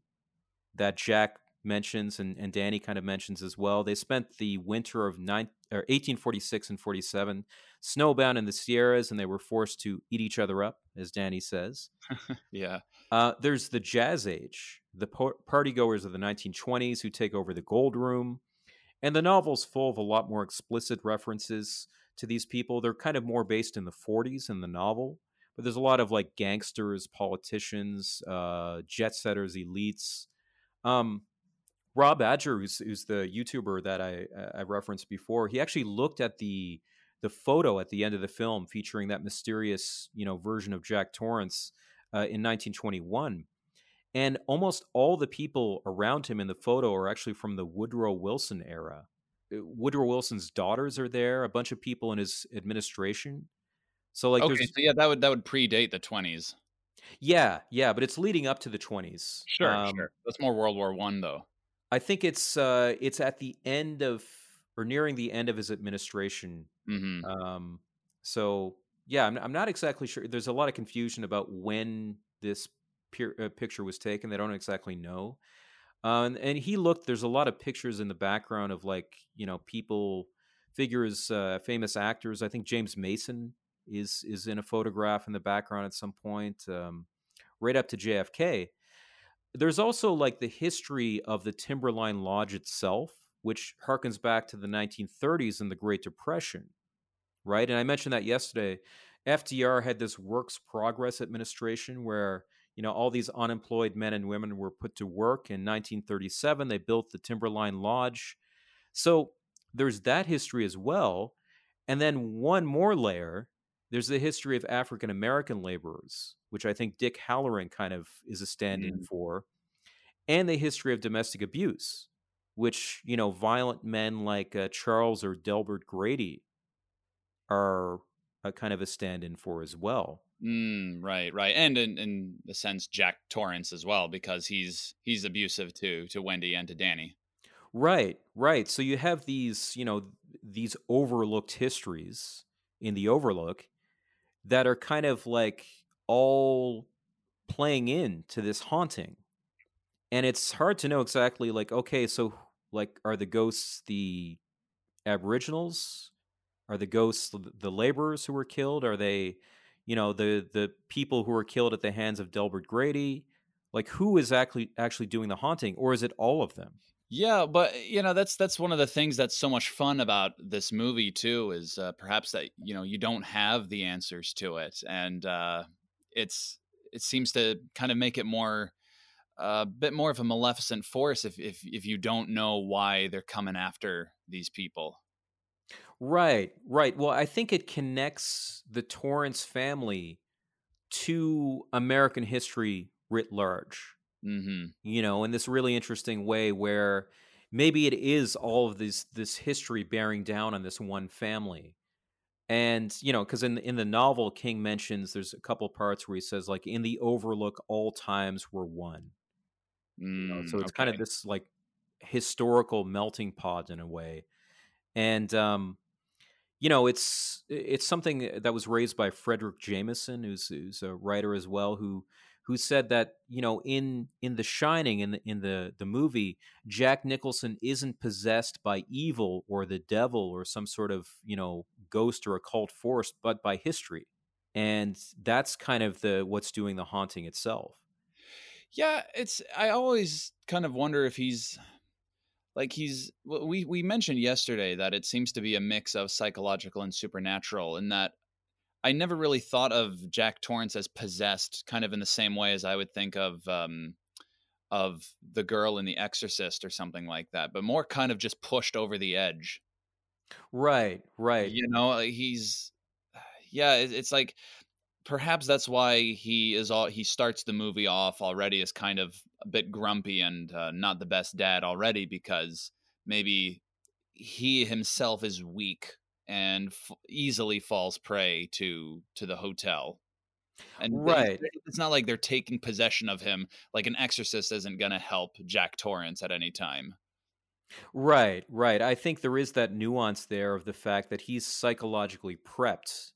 that Jack mentions and, and Danny kind of mentions as well. They spent the winter of nine, or 1846 and 47 snowbound in the Sierras, and they were forced to eat each other up, as Danny says. Yeah. Uh, there's the Jazz Age, the po- partygoers of the 1920s who take over the Gold Room. And the novel's full of a lot more explicit references to these people. They're kind of more based in the 40s in the novel, but there's a lot of like gangsters, politicians, uh, jet setters, elites. Um, Rob Ager, who's, who's the YouTuber that I, I referenced before, he actually looked at the the photo at the end of the film featuring that mysterious, you know, version of Jack Torrance uh, in 1921. And almost all the people around him in the photo are actually from the Woodrow Wilson era. Uh, Woodrow Wilson's daughters are there, a bunch of people in his administration. So like okay, so yeah, that would that would predate the twenties. yeah, yeah, but it's leading up to the 20s. Sure, Um, sure. That's more World War One though. I think it's uh it's at the end of or nearing the end of his administration. hmm Um so yeah, I'm I'm not exactly sure. There's a lot of confusion about when this peer, uh, picture was taken. They don't exactly know. Uh, and, and he looked. There's a lot of pictures in the background of like you know people, figures, uh, famous actors. I think James Mason is is in a photograph in the background at some point, um, right up to JFK. There's also like the history of the Timberline Lodge itself, which harkens back to the 1930s and the Great Depression, right? And I mentioned that yesterday. FDR had this works progress administration where you know all these unemployed men and women were put to work in 1937 they built the timberline lodge so there's that history as well and then one more layer there's the history of african american laborers which i think dick hallorann kind of is a stand-in for and the history of domestic abuse which you know violent men like uh, charles or delbert grady are a kind of a stand-in for as well Mm, right, right, and in, in the sense Jack Torrance as well because he's he's abusive to to Wendy and to Danny. Right, right. So you have these, you know, these overlooked histories in the Overlook that are kind of like all playing into this haunting. And it's hard to know exactly like okay, so like are the ghosts the aboriginals? Are the ghosts the laborers who were killed? Are they, you know, the the people who were killed at the hands of Delbert Grady? Like who is actually actually doing the haunting, or is it all of them? Yeah, but you know that's that's one of the things that's so much fun about this movie too is uh, perhaps that you know you don't have the answers to it, and uh, it's it seems to kind of make it more a uh, bit more of a maleficent force if if if you don't know why they're coming after these people. Right, right. Well, I think it connects the Torrance family to American history writ large. Mm-hmm. You know, in this really interesting way where maybe it is all of this this history bearing down on this one family. And you know, because in in the novel, King mentions there's a couple parts where he says like, "In the Overlook, all times were one." Mm, you know, so it's okay. kind of this like historical melting pot in a way, and um, you know, it's it's something that was raised by Fredric Jameson, who's who's a writer as well, who who said that you know in in The Shining in the in the the movie Jack Nicholson isn't possessed by evil or the devil or some sort of you know ghost or occult force, but by history, and that's kind of the what's doing the haunting itself. Yeah, it's. I always kind of wonder if he's like he's. We we mentioned yesterday that it seems to be a mix of psychological and supernatural, and that I never really thought of Jack Torrance as possessed, kind of in the same way as I would think of um, of the girl in The Exorcist or something like that, but more kind of just pushed over the edge. Right, right. You know, he's yeah, it's like perhaps that's why he is all he starts the movie off already as kind of a bit grumpy and uh, not the best dad already because maybe he himself is weak and f- easily falls prey to to the hotel. And right. it's not like they're taking possession of him like an exorcist isn't going to help jack torrance at any time. Right right i think there is that nuance there of the fact that he's psychologically prepped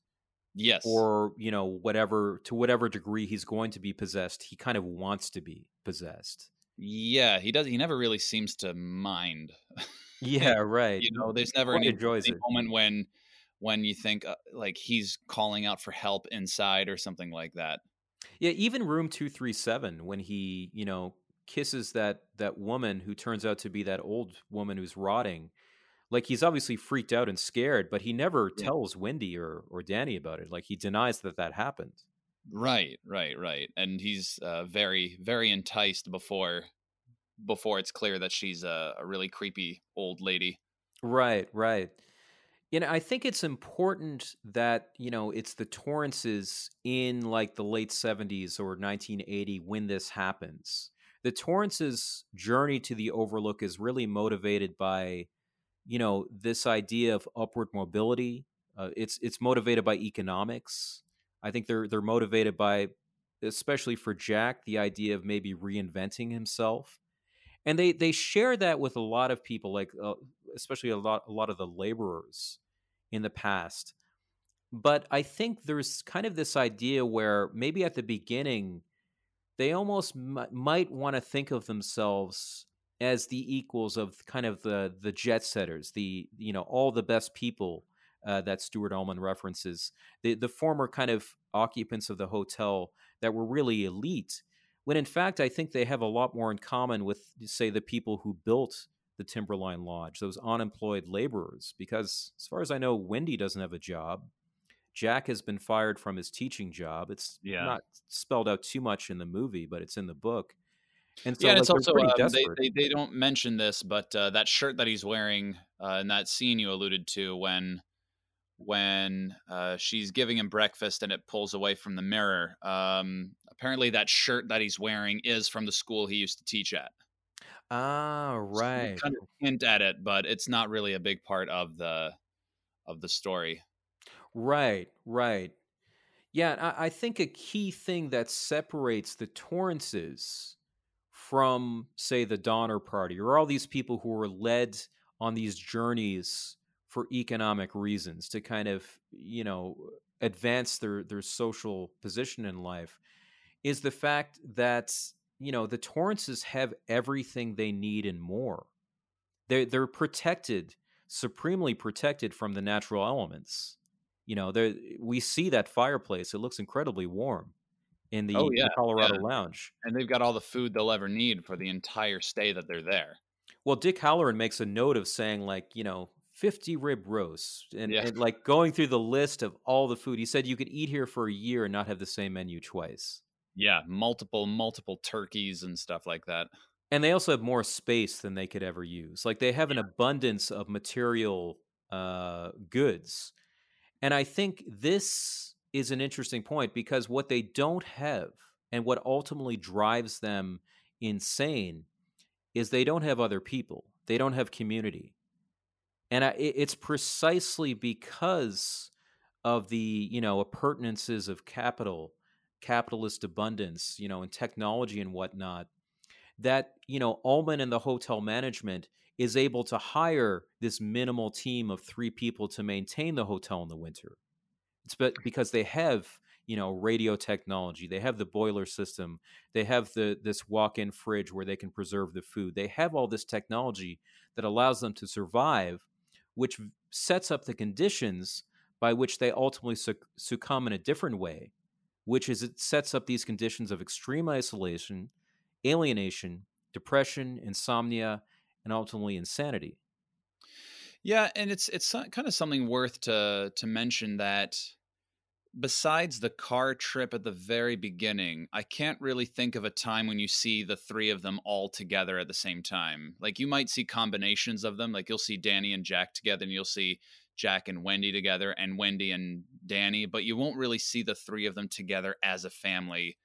yes. or you know whatever to whatever degree he's going to be possessed he kind of wants to be possessed. Yeah he does he never really seems to mind yeah right you know there's never any, any moment when when you think uh, like he's calling out for help inside or something like that yeah even room 237 when he you know kisses that that woman who turns out to be that old woman who's rotting like he's obviously freaked out and scared but he never Yeah. tells wendy or or danny about it like he denies that that happened Right, right, right. And he's uh, very, very enticed before before it's clear that she's a, a really creepy old lady. Right, right. You know, I think it's important that, you know, it's the Torrances in like the late 70s or 1980 when this happens. The Torrances' journey to the Overlook is really motivated by, you know, this idea of upward mobility. Uh, it's it's motivated by economics. I think they're they're motivated by, especially for Jack, the idea of maybe reinventing himself and they they share that with a lot of people like uh, especially a lot a lot of the laborers in the past. But i think there's kind of this idea where maybe at the beginning they almost m- might want to think of themselves as the equals of kind of the the jet setters the you know all the best people uh, that Stuart Ullman references the the former kind of occupants of the hotel that were really elite when in fact I think they have a lot more in common with, say, the people who built the Timberline Lodge, those unemployed laborers. Because as far as I know, Wendy doesn't have a job. Jack has been fired from his teaching job. It's Yeah. not spelled out too much in the movie, but it's in the book. And so yeah, and like, it's also um, they, they, they don't mention this, but uh, that shirt that he's wearing uh, in that scene you alluded to when when uh, she's giving him breakfast and it pulls away from the mirror. Um, apparently, that shirt that he's wearing is from the school he used to teach at. ah, So right. kind of hint at it, but it's not really a big part of the of the story. Right, right. Yeah, I, I think a key thing that separates the Torrances from, say, the Donner Party or all these people who were led on these journeys for economic reasons to kind of, you know, advance their their social position in life is the fact that, you know, the Torrances have everything they need and more. They're they're protected, supremely protected from the natural elements. You know, there we see that fireplace; it looks incredibly warm. in oh, the, Oh yeah, Colorado yeah. Lounge. And they've got all the food they'll ever need for the entire stay that they're there. Well, Dick Hallorann makes a note of saying like, you know, 50 rib roasts and, Yeah. and like going through the list of all the food. He said you could eat here for a year and not have the same menu twice. Yeah, multiple multiple turkeys and stuff like that. And they also have more space than they could ever use. Like they have an abundance of material uh, goods. And I think this is an interesting point because what they don't have and what ultimately drives them insane is they don't have other people. They don't have community. And I, it's precisely because of the, you know, appurtenances of capital, capitalist abundance, you know, and technology and whatnot, that, you know, Ullman and the hotel management is able to hire this minimal team of three people to maintain the hotel in the winter. It's but because they have, you know, radio technology, they have the boiler system, they have the this walk-in fridge where they can preserve the food. They have all this technology that allows them to survive, which sets up the conditions by which they ultimately suc- succumb in a different way, which is it sets up these conditions of extreme isolation, alienation, depression, insomnia, and ultimately insanity. Yeah, and it's it's kind of something worth to to mention that besides the car trip at the very beginning, I can't really think of a time when you see the three of them all together at the same time. Like you might see combinations of them, like you'll see Danny and Jack together and you'll see Jack and Wendy together and Wendy and Danny, but you won't really see the three of them together as a family,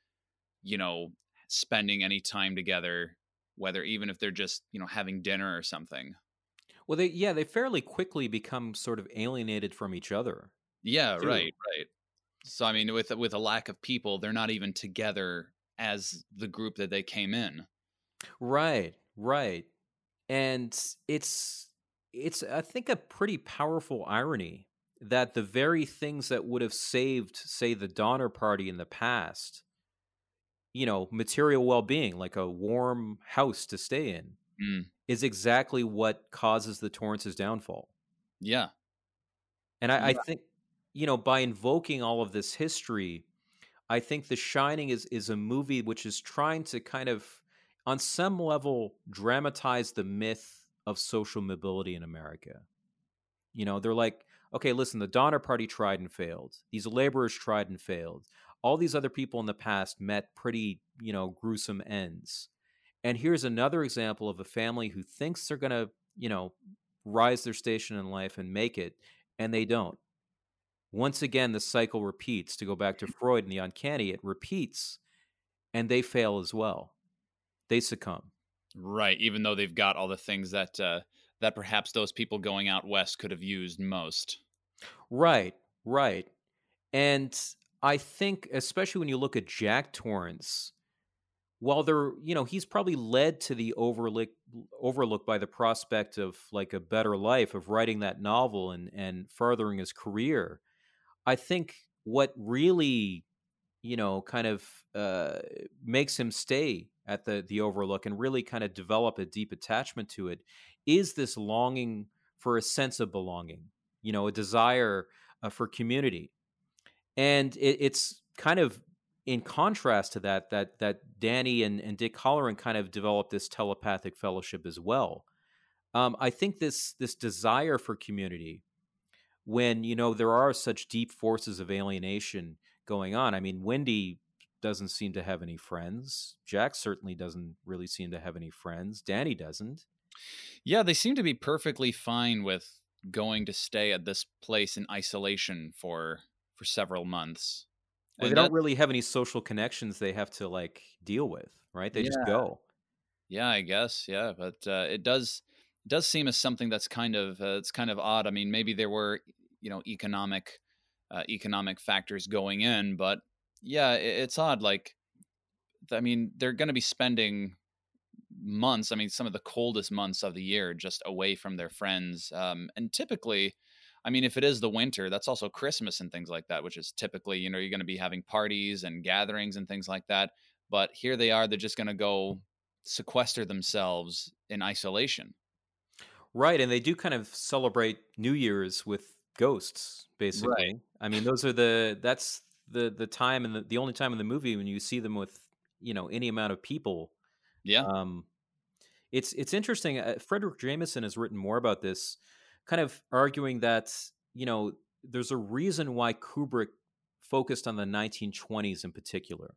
you know, spending any time together, whether even if they're just, you know, having dinner or something. Well, they yeah, they fairly quickly become sort of alienated from each other. Yeah, too. right, right. So I mean, with with a lack of people, they're not even together as the group that they came in. Right, right. And it's it's I think a pretty powerful irony that the very things that would have saved say the Donner party in the past, you know, material well-being like a warm house to stay in Mm, is exactly what causes the Torrance's downfall. yeah, And I, I think, you know, by invoking all of this history, I think The Shining is is a movie which is trying to kind of, on some level, dramatize the myth of social mobility in America. You know, they're like, okay, listen, the Donner Party tried and failed. These laborers tried and failed. All these other people in the past met pretty, you know, gruesome ends. And here's another example of a family who thinks they're going to, you know, rise their station in life and make it, and they don't. Once again, the cycle repeats. To go back to Freud and the uncanny, it repeats, and they fail as well. They succumb. right. Even though they've got all the things that uh, that perhaps those people going out west could have used most. Right, right. And I think, especially when you look at Jack Torrance, while they're, you know, he's probably led to the overlook overlook by the prospect of like a better life, of writing that novel and and furthering his career. I think what really, you know, kind of uh, makes him stay at the the overlook and really kind of develop a deep attachment to it is this longing for a sense of belonging you know a desire uh, for community. And it, it's kind of in contrast to that that that danny and, and dick hallorann kind of developed this telepathic fellowship as well. Um, i think this this desire for community when you know there are such deep forces of alienation going on i mean wendy doesn't seem to have any friends jack certainly doesn't really seem to have any friends danny doesn't Yeah, they seem to be perfectly fine with going to stay at this place in isolation for for several months. Well, they don't really have any social connections they have to like deal with, right? They just go. Yeah, I guess. Yeah, but uh, it does does seem as something that's kind of uh, it's kind of odd. I mean, maybe there were you know economic uh, economic factors going in, but yeah, it, it's odd. Like, I mean, they're going to be spending months. I mean, some of the coldest months of the year just away from their friends, um, and typically. I mean, if it is the winter, that's also Christmas and things like that, which is typically, you know, you're going to be having parties and gatherings and things like that. But here they are, they're just going to go sequester themselves in isolation. Right, and they do kind of celebrate New Year's with ghosts, basically. I mean, those are the that's the the time and the, the only time in the movie when you see them with you know any amount of people. Yeah. Um, it's it's interesting. Uh, Fredric Jameson has written more about this, kind of arguing that you know there's a reason why Kubrick focused on the 1920s in particular.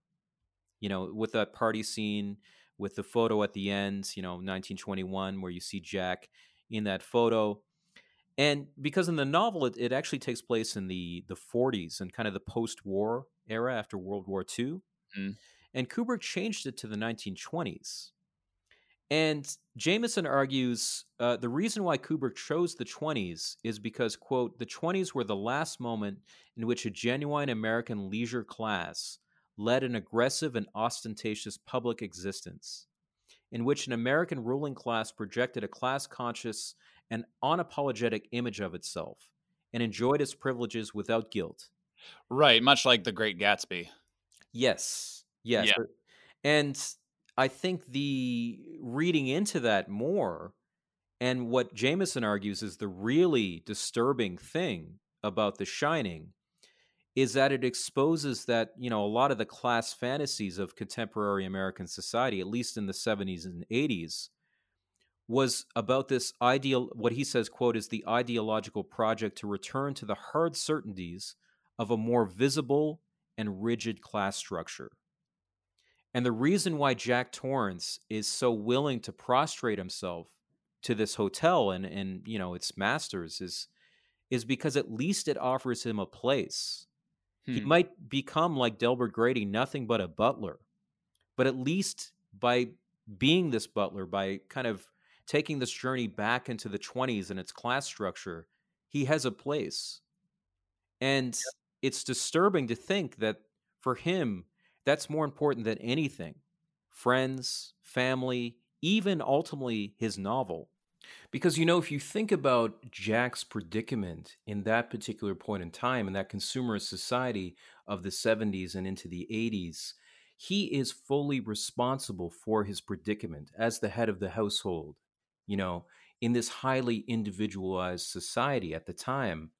You know, with that party scene, with the photo at the end, you know, 1921, where you see Jack in that photo. And because in the novel, it, it actually takes place in the, the 40s and kind of the post war era after World War II. Mm. And Kubrick changed it to the 1920s. And Jameson argues uh, the reason why Kubrick chose the 20s is because, quote, the 20s were the last moment in which a genuine American leisure class led an aggressive and ostentatious public existence, in which an American ruling class projected a class conscious and unapologetic image of itself and enjoyed its privileges without guilt. Right, much like the Great Gatsby. Yes. Yes. Yeah. And I think the reading into that more and what Jameson argues is the really disturbing thing about The Shining is that it exposes that, you know, a lot of the class fantasies of contemporary American society, at least in the 70s and 80s, was about this ideal what he says quote is the ideological project to return to the hard certainties of a more visible and rigid class structure and the reason why jack torrance is so willing to prostrate himself to this hotel and and you know its masters is is because at least it offers him a place he Hmm. might become like delbert grady nothing but a butler but at least by being this butler by kind of taking this journey back into the 20s and its class structure, he has a place. And it's disturbing to think that for him, that's more important than anything friends, family, even ultimately his novel. Because, you know, if you think about Jack's predicament in that particular point in time, in that consumerist society of the 70s and into the 80s, he is fully responsible for his predicament as the head of the household you know, in this highly individualized society at the time,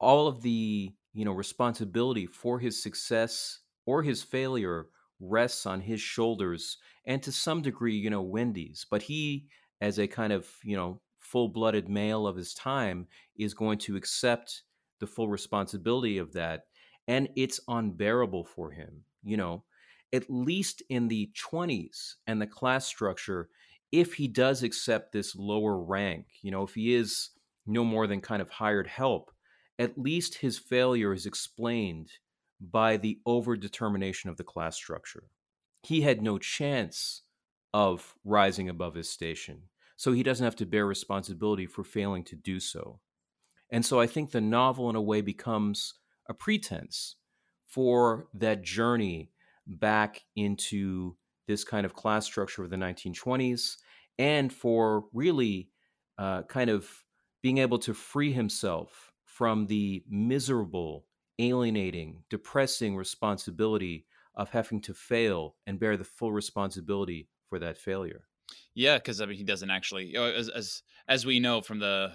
all of the, you know, responsibility for his success or his failure rests on his shoulders and to some degree, you know, Wendy's. But he, as a kind of, you know, full blooded male of his time, is going to accept the full responsibility of that. And it's unbearable for him, you know, at least in the 20s and the class structure if he does accept this lower rank, you know, if he is no more than kind of hired help, at least his failure is explained by the overdetermination of the class structure. He had no chance of rising above his station, so he doesn't have to bear responsibility for failing to do so. And so I think the novel, in a way, becomes a pretense for that journey back into this kind of class structure of the 1920s and for really uh, kind of being able to free himself from the miserable, alienating, depressing responsibility of having to fail and bear the full responsibility for that failure. Yeah, because I mean, he doesn't actually, oh, as as as we know from the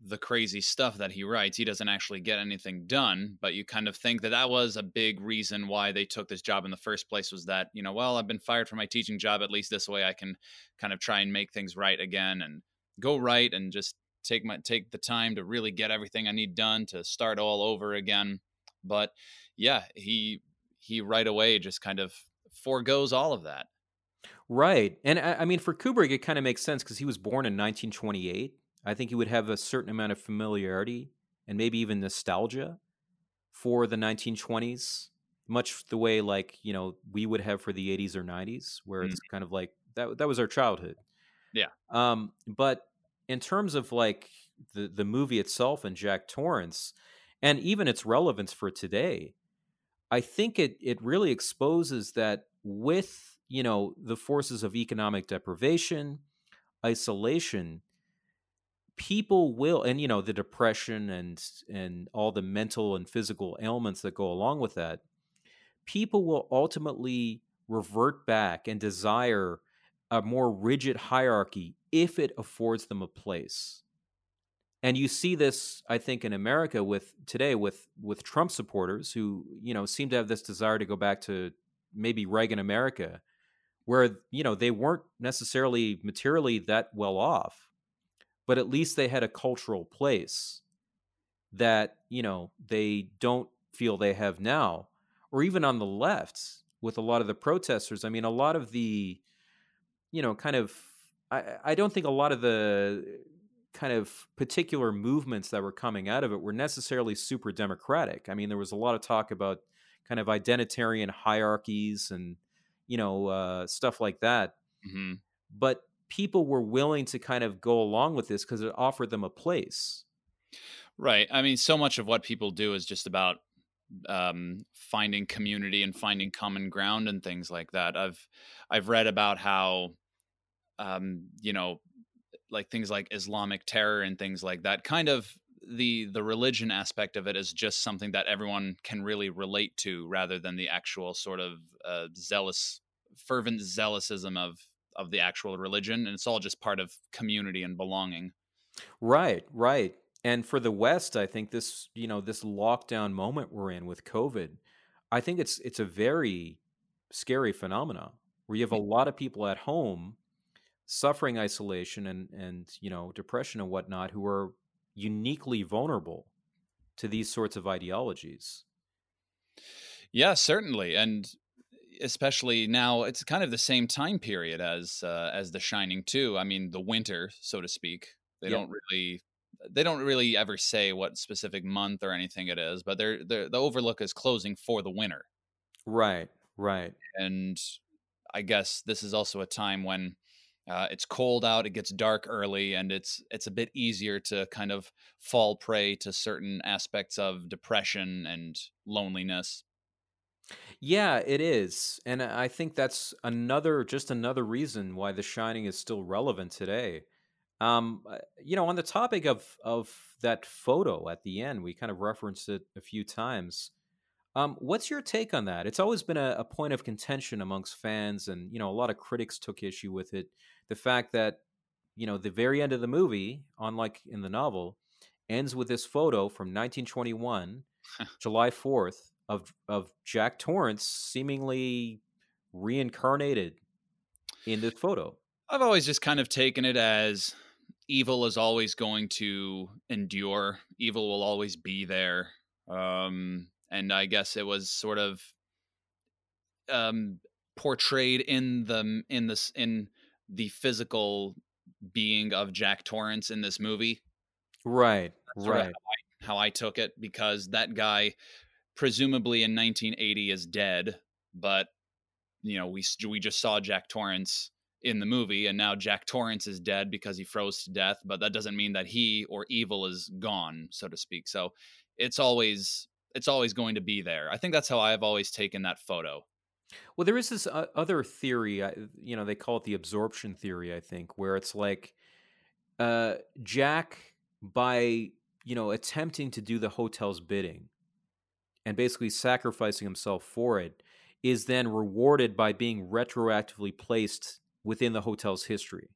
the crazy stuff that he writes, he doesn't actually get anything done. But you kind of think that that was a big reason why they took this job in the first place. Was that you know, well, I've been fired from my teaching job. At least this way, I can kind of try and make things right again and go right and just take my take the time to really get everything I need done to start all over again. But yeah, he he right away just kind of foregoes all of that. Right. And I, I mean, for Kubrick, it kind of makes sense because he was born in 1928. I think he would have a certain amount of familiarity and maybe even nostalgia for the 1920s, much the way like, you know, we would have for the 80s or 90s, where it's kind of like that that was our childhood. Yeah. Um, but in terms of like the the movie itself and Jack Torrance and even its relevance for today, I think it it really exposes that with you know the forces of economic deprivation, isolation, people will and you know the depression and and all the mental and physical ailments that go along with that, people will ultimately revert back and desire a more rigid hierarchy if it affords them a place. and you see this i think in america with today with with trump supporters who you know seem to have this desire to go back to maybe reagan america where you know they weren't necessarily materially that well off but at least they had a cultural place that you know they don't feel they have now or even on the left with a lot of the protesters. I mean a lot of the you know kind of i i don't think a lot of the kind of particular movements that were coming out of it were necessarily super democratic. I mean there was a lot of talk about kind of identitarian hierarchies and you know uh, stuff like that hmm but people were willing to kind of go along with this because it offered them a place Right. I mean, so much of what people do is just about um, finding community and finding common ground and things like that. I've I've read about how, um, you know, like things like Islamic terror and things like that. Kind of the the religion aspect of it is just something that everyone can really relate to, rather than the actual sort of uh, zealous, fervent zealousism of of the actual religion. And it's all just part of community and belonging. Right, right. And for the West, I think this, you know, this lockdown moment we're in with COVID, I think it's it's a very scary phenomena where you have a lot of people at home suffering isolation and and you know depression and whatnot who are uniquely vulnerable to these sorts of ideologies. Yeah, certainly, and especially now, it's kind of the same time period as uh, as The Shining too. I mean, the winter, so to speak. They Yeah. don't really they don't really ever say what specific month or anything it is, but they're, they're the Overlook is closing for the winter, Right, right. and I guess this is also a time when. Uh, it's cold out. It gets dark early, and it's it's a bit easier to kind of fall prey to certain aspects of depression and loneliness. Yeah, it is. And I think that's another just another reason why The Shining is still relevant today. Um, uh, you know, on the topic of of that photo at the end, we kind of referenced it a few times. Um, what's your take on that? It's always been a, a point of contention amongst fans, and you know, a lot of critics took issue with it. The fact that you know the very end of the movie, unlike in the novel, ends with this photo from 1921, July 4th, of of Jack Torrance seemingly reincarnated in this photo. I've always just kind of taken it as evil is always going to endure. Evil will always be there. Um, and I guess it was sort of um, portrayed in the in this in the physical being of Jack Torrance in this movie. Right, That's sort of right. how I took it because that guy, presumably in 1980, is dead. But you know, we we just saw Jack Torrance in the movie, and now Jack Torrance is dead because he froze to death. But that doesn't mean that he or evil is gone, so to speak. So it's always it's always going to be there. I think that's how I've always taken that photo. Well, there is this uh, other theory, uh, you know, they call it the absorption theory, I think, where it's like uh, Jack, by, you know, attempting to do the hotel's bidding and basically sacrificing himself for it, is then rewarded by being retroactively placed within the hotel's history.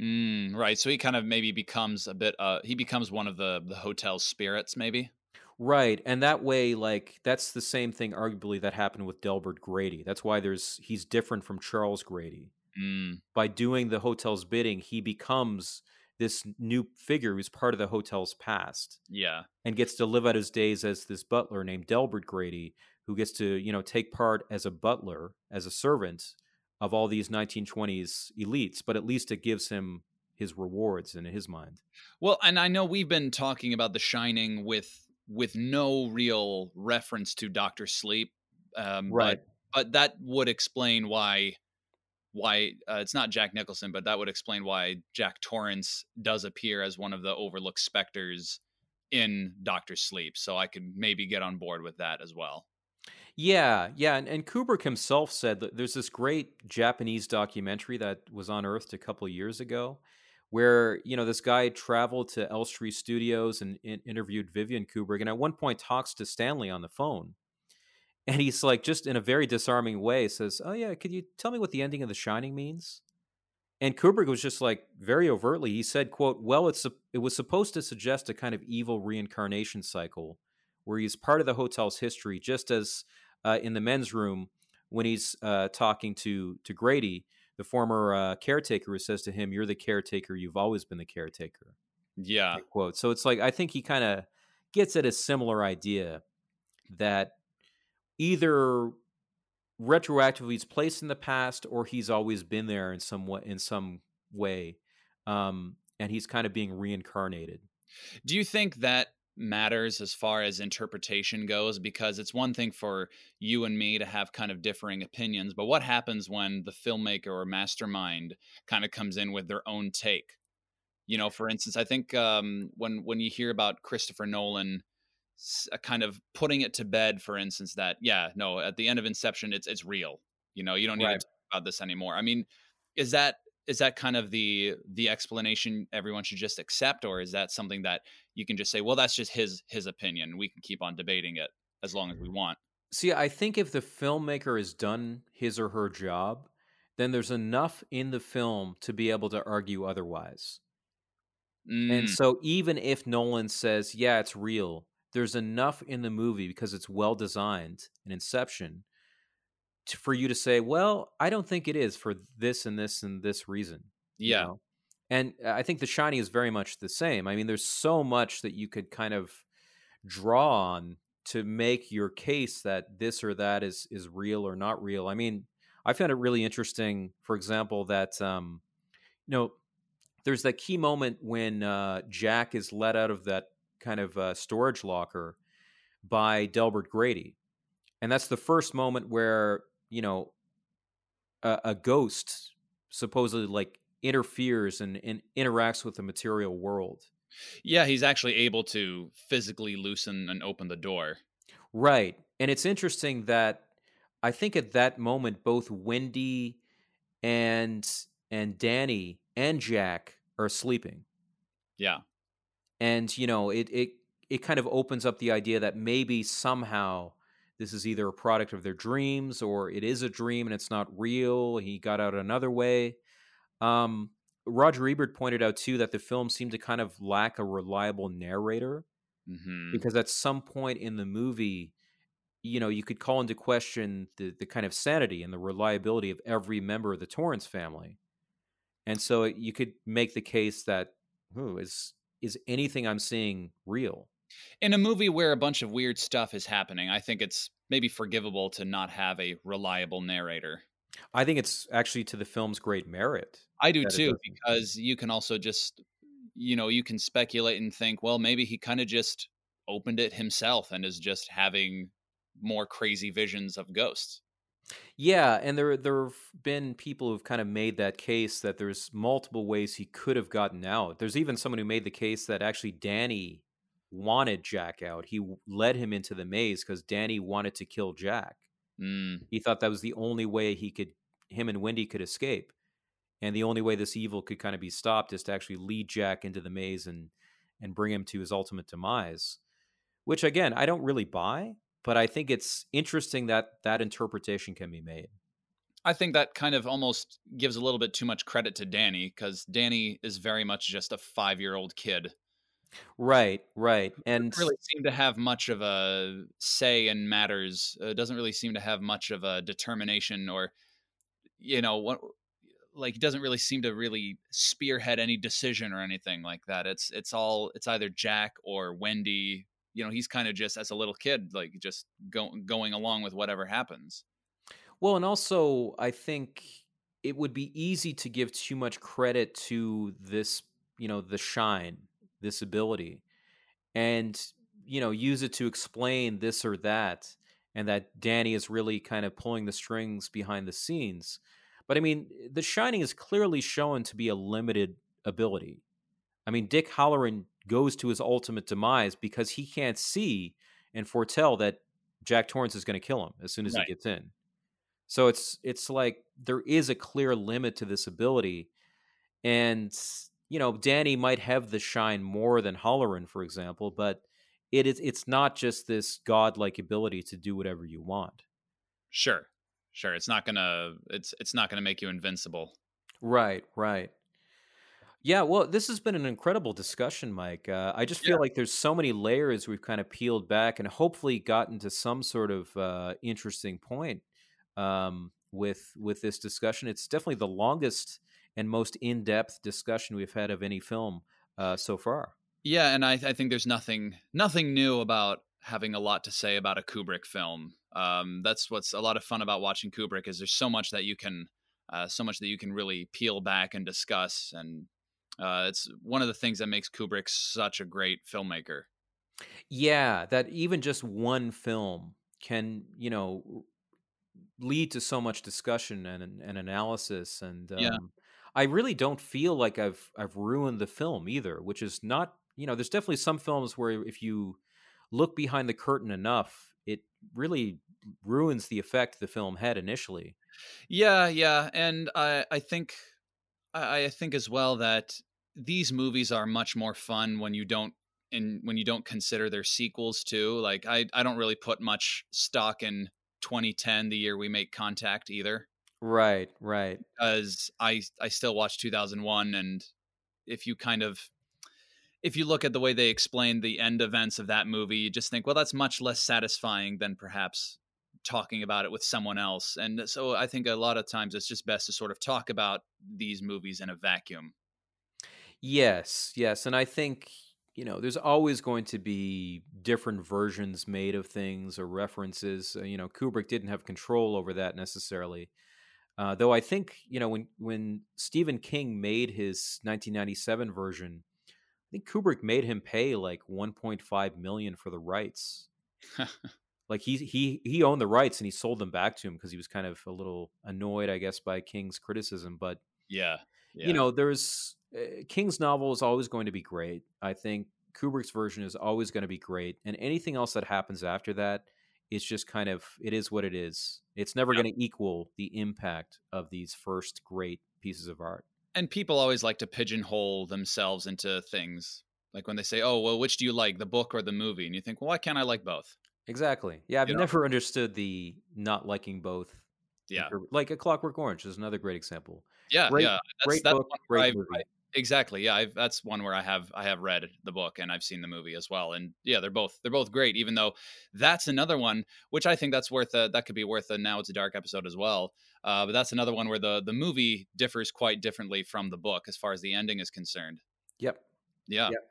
Mm, right. So he kind of maybe becomes a bit. Uh, he becomes one of the the hotel's spirits, maybe. Right, and that way, like that's the same thing, arguably, that happened with Delbert Grady. That's why there's he's different from Charles Grady. Mm, By doing the hotel's bidding, he becomes this new figure who's part of the hotel's past yeah. and gets to live out his days as this butler named Delbert Grady, who gets to you know take part as a butler, as a servant of all these 1920s elites. But at least it gives him his rewards in his mind. Well, and I know we've been talking about The Shining with with no real reference to Doctor Sleep, um, but but that would explain why why uh, it's not Jack Nicholson, but that would explain why Jack Torrance does appear as one of the overlooked specters in Doctor Sleep. So I could maybe get on board with that as well. Yeah, yeah, and, and Kubrick himself said that there's this great Japanese documentary that was unearthed a couple of years ago, where you know this guy traveled to Elstree Studios and, in- interviewed Vivian Kubrick, and at one point talks to Stanley on the phone, and he's like, just in a very disarming way, says, "Oh yeah, could you tell me what the ending of The Shining means?" and Kubrick was just like very overtly. He said, "quote Well, it's it was supposed to suggest a kind of evil reincarnation cycle, where he's part of the hotel's history, just as uh, in the men's room when he's uh, talking to to Grady, the former uh, caretaker, who says to him, "You're the caretaker. You've always been the caretaker." Yeah. Quote. So it's like I think he kind of gets at a similar idea that either retroactively he's placed in the past or he's always been there in some way in some way um, and he's kind of being reincarnated do you think that matters as far as interpretation goes because it's one thing for you and me to have kind of differing opinions but what happens when the filmmaker or mastermind kind of comes in with their own take? You know for instance i think um, when when you hear about christopher nolan uh, kind of putting it to bed for instance that yeah no at the end of inception it's it's real. You know you don't need right. to talk about this anymore. I mean is that is that kind of the the explanation everyone should just accept or is that something that you can just say well that's just his his opinion. We can keep on debating it as long as we want. See i think if the filmmaker has done his or her job then there's enough in the film to be able to argue otherwise. Mm. and so even if nolan says yeah it's real there's enough in the movie because it's well designed in Inception to, for you to say, well, I don't think it is for this and this and this reason. Yeah. You know? And I think The Shining is very much the same. I mean, there's so much that you could kind of draw on to make your case that this or that is is real or not real. I mean, I found it really interesting, for example, that um, you know, there's that key moment when uh, Jack is let out of that kind of uh, storage locker by Delbert Grady. And that's the first moment where, you know, a, a ghost supposedly like interferes and, and interacts with the material world. Yeah, he's actually able to physically loosen and open the door. Right. And it's interesting that I think at that moment both Wendy and and Danny and Jack are sleeping. Yeah and you know it it it kind of opens up the idea that maybe somehow this is either a product of their dreams or it is a dream and it's not real. He got out another way. Um, Roger Ebert pointed out too that the film seemed to kind of lack a reliable narrator mm-hmm. because at some point in the movie, you know, you could call into question the the kind of sanity and the reliability of every member of the Torrance family, and so you could make the case that who is is anything I'm seeing real? In a movie where a bunch of weird stuff is happening, I think it's maybe forgivable to not have a reliable narrator. I think it's actually to the film's great merit. I do too, because you can also just, you know, you can speculate and think, well, maybe he kind of just opened it himself and is just having more crazy visions of ghosts. Yeah, and there there've been people who've kind of made that case that there's multiple ways he could have gotten out. There's even someone who made the case that actually Danny wanted Jack out. He led him into the maze because Danny wanted to kill Jack. Mm. He thought that was the only way he could, him and Wendy could escape, and the only way this evil could kind of be stopped is to actually lead Jack into the maze and and bring him to his ultimate demise. Which again, I don't really buy but I think it's interesting that that interpretation can be made. I think that kind of almost gives a little bit too much credit to Danny because Danny is very much just a five year old kid. Right, right, and doesn't really seem to have much of a say in matters. Uh, doesn't really seem to have much of a determination, or you know, what like doesn't really seem to really spearhead any decision or anything like that. It's it's all it's either Jack or Wendy you know he's kind of just as a little kid like just go, going along with whatever happens well and also i think it would be easy to give too much credit to this you know the shine this ability and you know use it to explain this or that and that danny is really kind of pulling the strings behind the scenes but i mean eh, the shining is clearly shown to be a limited ability i mean dick hallorann goes to his ultimate demise because he can't see and foretell that Jack Torrance is going to kill him as soon as right. he gets in. So it's it's like there is a clear limit to this ability, and you know Danny might have the shine more than Hallorann, for example, but it is it's not just this godlike ability to do whatever you want. Sure, sure. It's not gonna it's it's not gonna make you invincible. Right, right. Yeah, well, this has been an incredible discussion, Mike. Uh, I just feel Yeah. like there's so many layers we've kind of peeled back and hopefully gotten to some sort of uh, interesting point um, with with this discussion. It's definitely the longest and most in depth discussion we've had of any film uh, so far. Yeah, and I, I think there's nothing nothing new about having a lot to say about a Kubrick film. Um, that's what's a lot of fun about watching Kubrick is there's so much that you can uh, so much that you can really peel back and discuss, and uh, it's one of the things that makes Kubrick such a great filmmaker. Yeah, that even just one film can, you know, lead to so much discussion and and analysis and um, Yeah. I really don't feel like I've I've ruined the film either, which is not, you know, there's definitely some films where if you look behind the curtain enough, it really ruins the effect the film had initially. Yeah, yeah, and I I think I, I think as well that these movies are much more fun when you don't and when you don't consider their sequels too. Like I I don't really put much stock in 2010, the year we make Contact, either, Right, right. because I I still watch 2001, and if you kind of if you look at the way they explain the end events of that movie, you just think, well, that's much less satisfying than perhaps talking about it with someone else. And so I think a lot of times it's just best to sort of talk about these movies in a vacuum. Yes, yes, and I think you know there's always going to be different versions made of things or references. Uh, you know, Kubrick didn't have control over that necessarily. Uh, though I think you know when when Stephen King made his 1997 version, I think Kubrick made him pay like 1.5 million for the rights. Like he he he owned the rights and he sold them back to him because he was kind of a little annoyed, I guess, by King's criticism. But yeah. yeah. you know, there's uh, King's novel is always going to be great. I think Kubrick's version is always going to be great, and anything else that happens after that, it's just kind of it is what it is. It's never Yeah. going to equal the impact of these first great pieces of art. and people always like to pigeonhole themselves into things. Like when they say, "Oh, well, which do you like, the book or the movie?" And you think, "Well, why can't I like both?" Exactly. Yeah, I've You know? never understood the not liking both. Yeah, Like A Clockwork Orange is another great example. yeah, Great- yeah. That's, great that's book, great movie. I- exactly. Yeah, I've, that's one where I have I have read the book and I've seen the movie as well. And yeah, they're both they're both great. Even though that's another one which I think that's worth a that could be worth a now it's a dark episode as well. Uh, but that's another one where the the movie differs quite differently from the book as far as the ending is concerned. Yep. Yeah. Yep.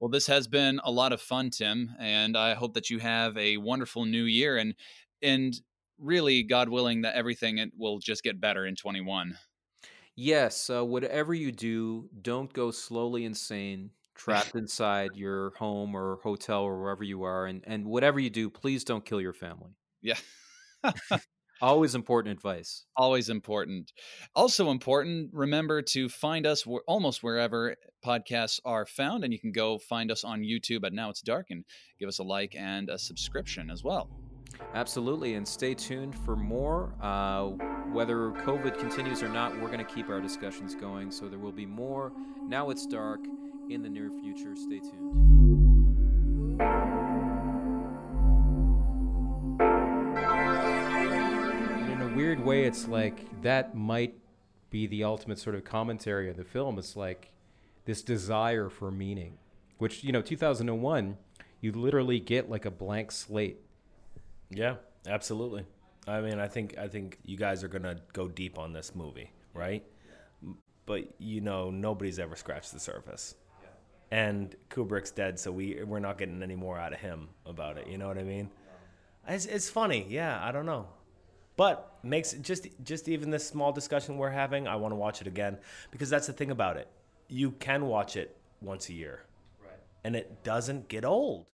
Well, this has been a lot of fun, Tim, and I hope that you have a wonderful new year and and really, God willing, that everything it will just get better in 21. Yes, uh, whatever you do, don't go slowly insane, trapped inside your home or hotel or wherever you are. And, and whatever you do, please don't kill your family. Yeah. Always important advice. Always important. Also important, remember to find us wh- almost wherever podcasts are found, and you can go find us on YouTube at Now It's Dark and give us a like and a subscription as well. Absolutely. And stay tuned for more. Uh, whether COVID continues or not, we're going to keep our discussions going. So there will be more. Now it's dark in the near future. Stay tuned. In a weird way, it's like that might be the ultimate sort of commentary of the film. It's like this desire for meaning, which, you know, 2001, you literally get like a blank slate. Yeah, absolutely. I mean, I think I think you guys are gonna go deep on this movie, right? But you know, nobody's ever scratched the surface. And Kubrick's dead, so we we're not getting any more out of him about it. You know what I mean? It's, it's funny, yeah. I don't know, but makes just just even this small discussion we're having. I want to watch it again because that's the thing about it. You can watch it once a year, right? And it doesn't get old.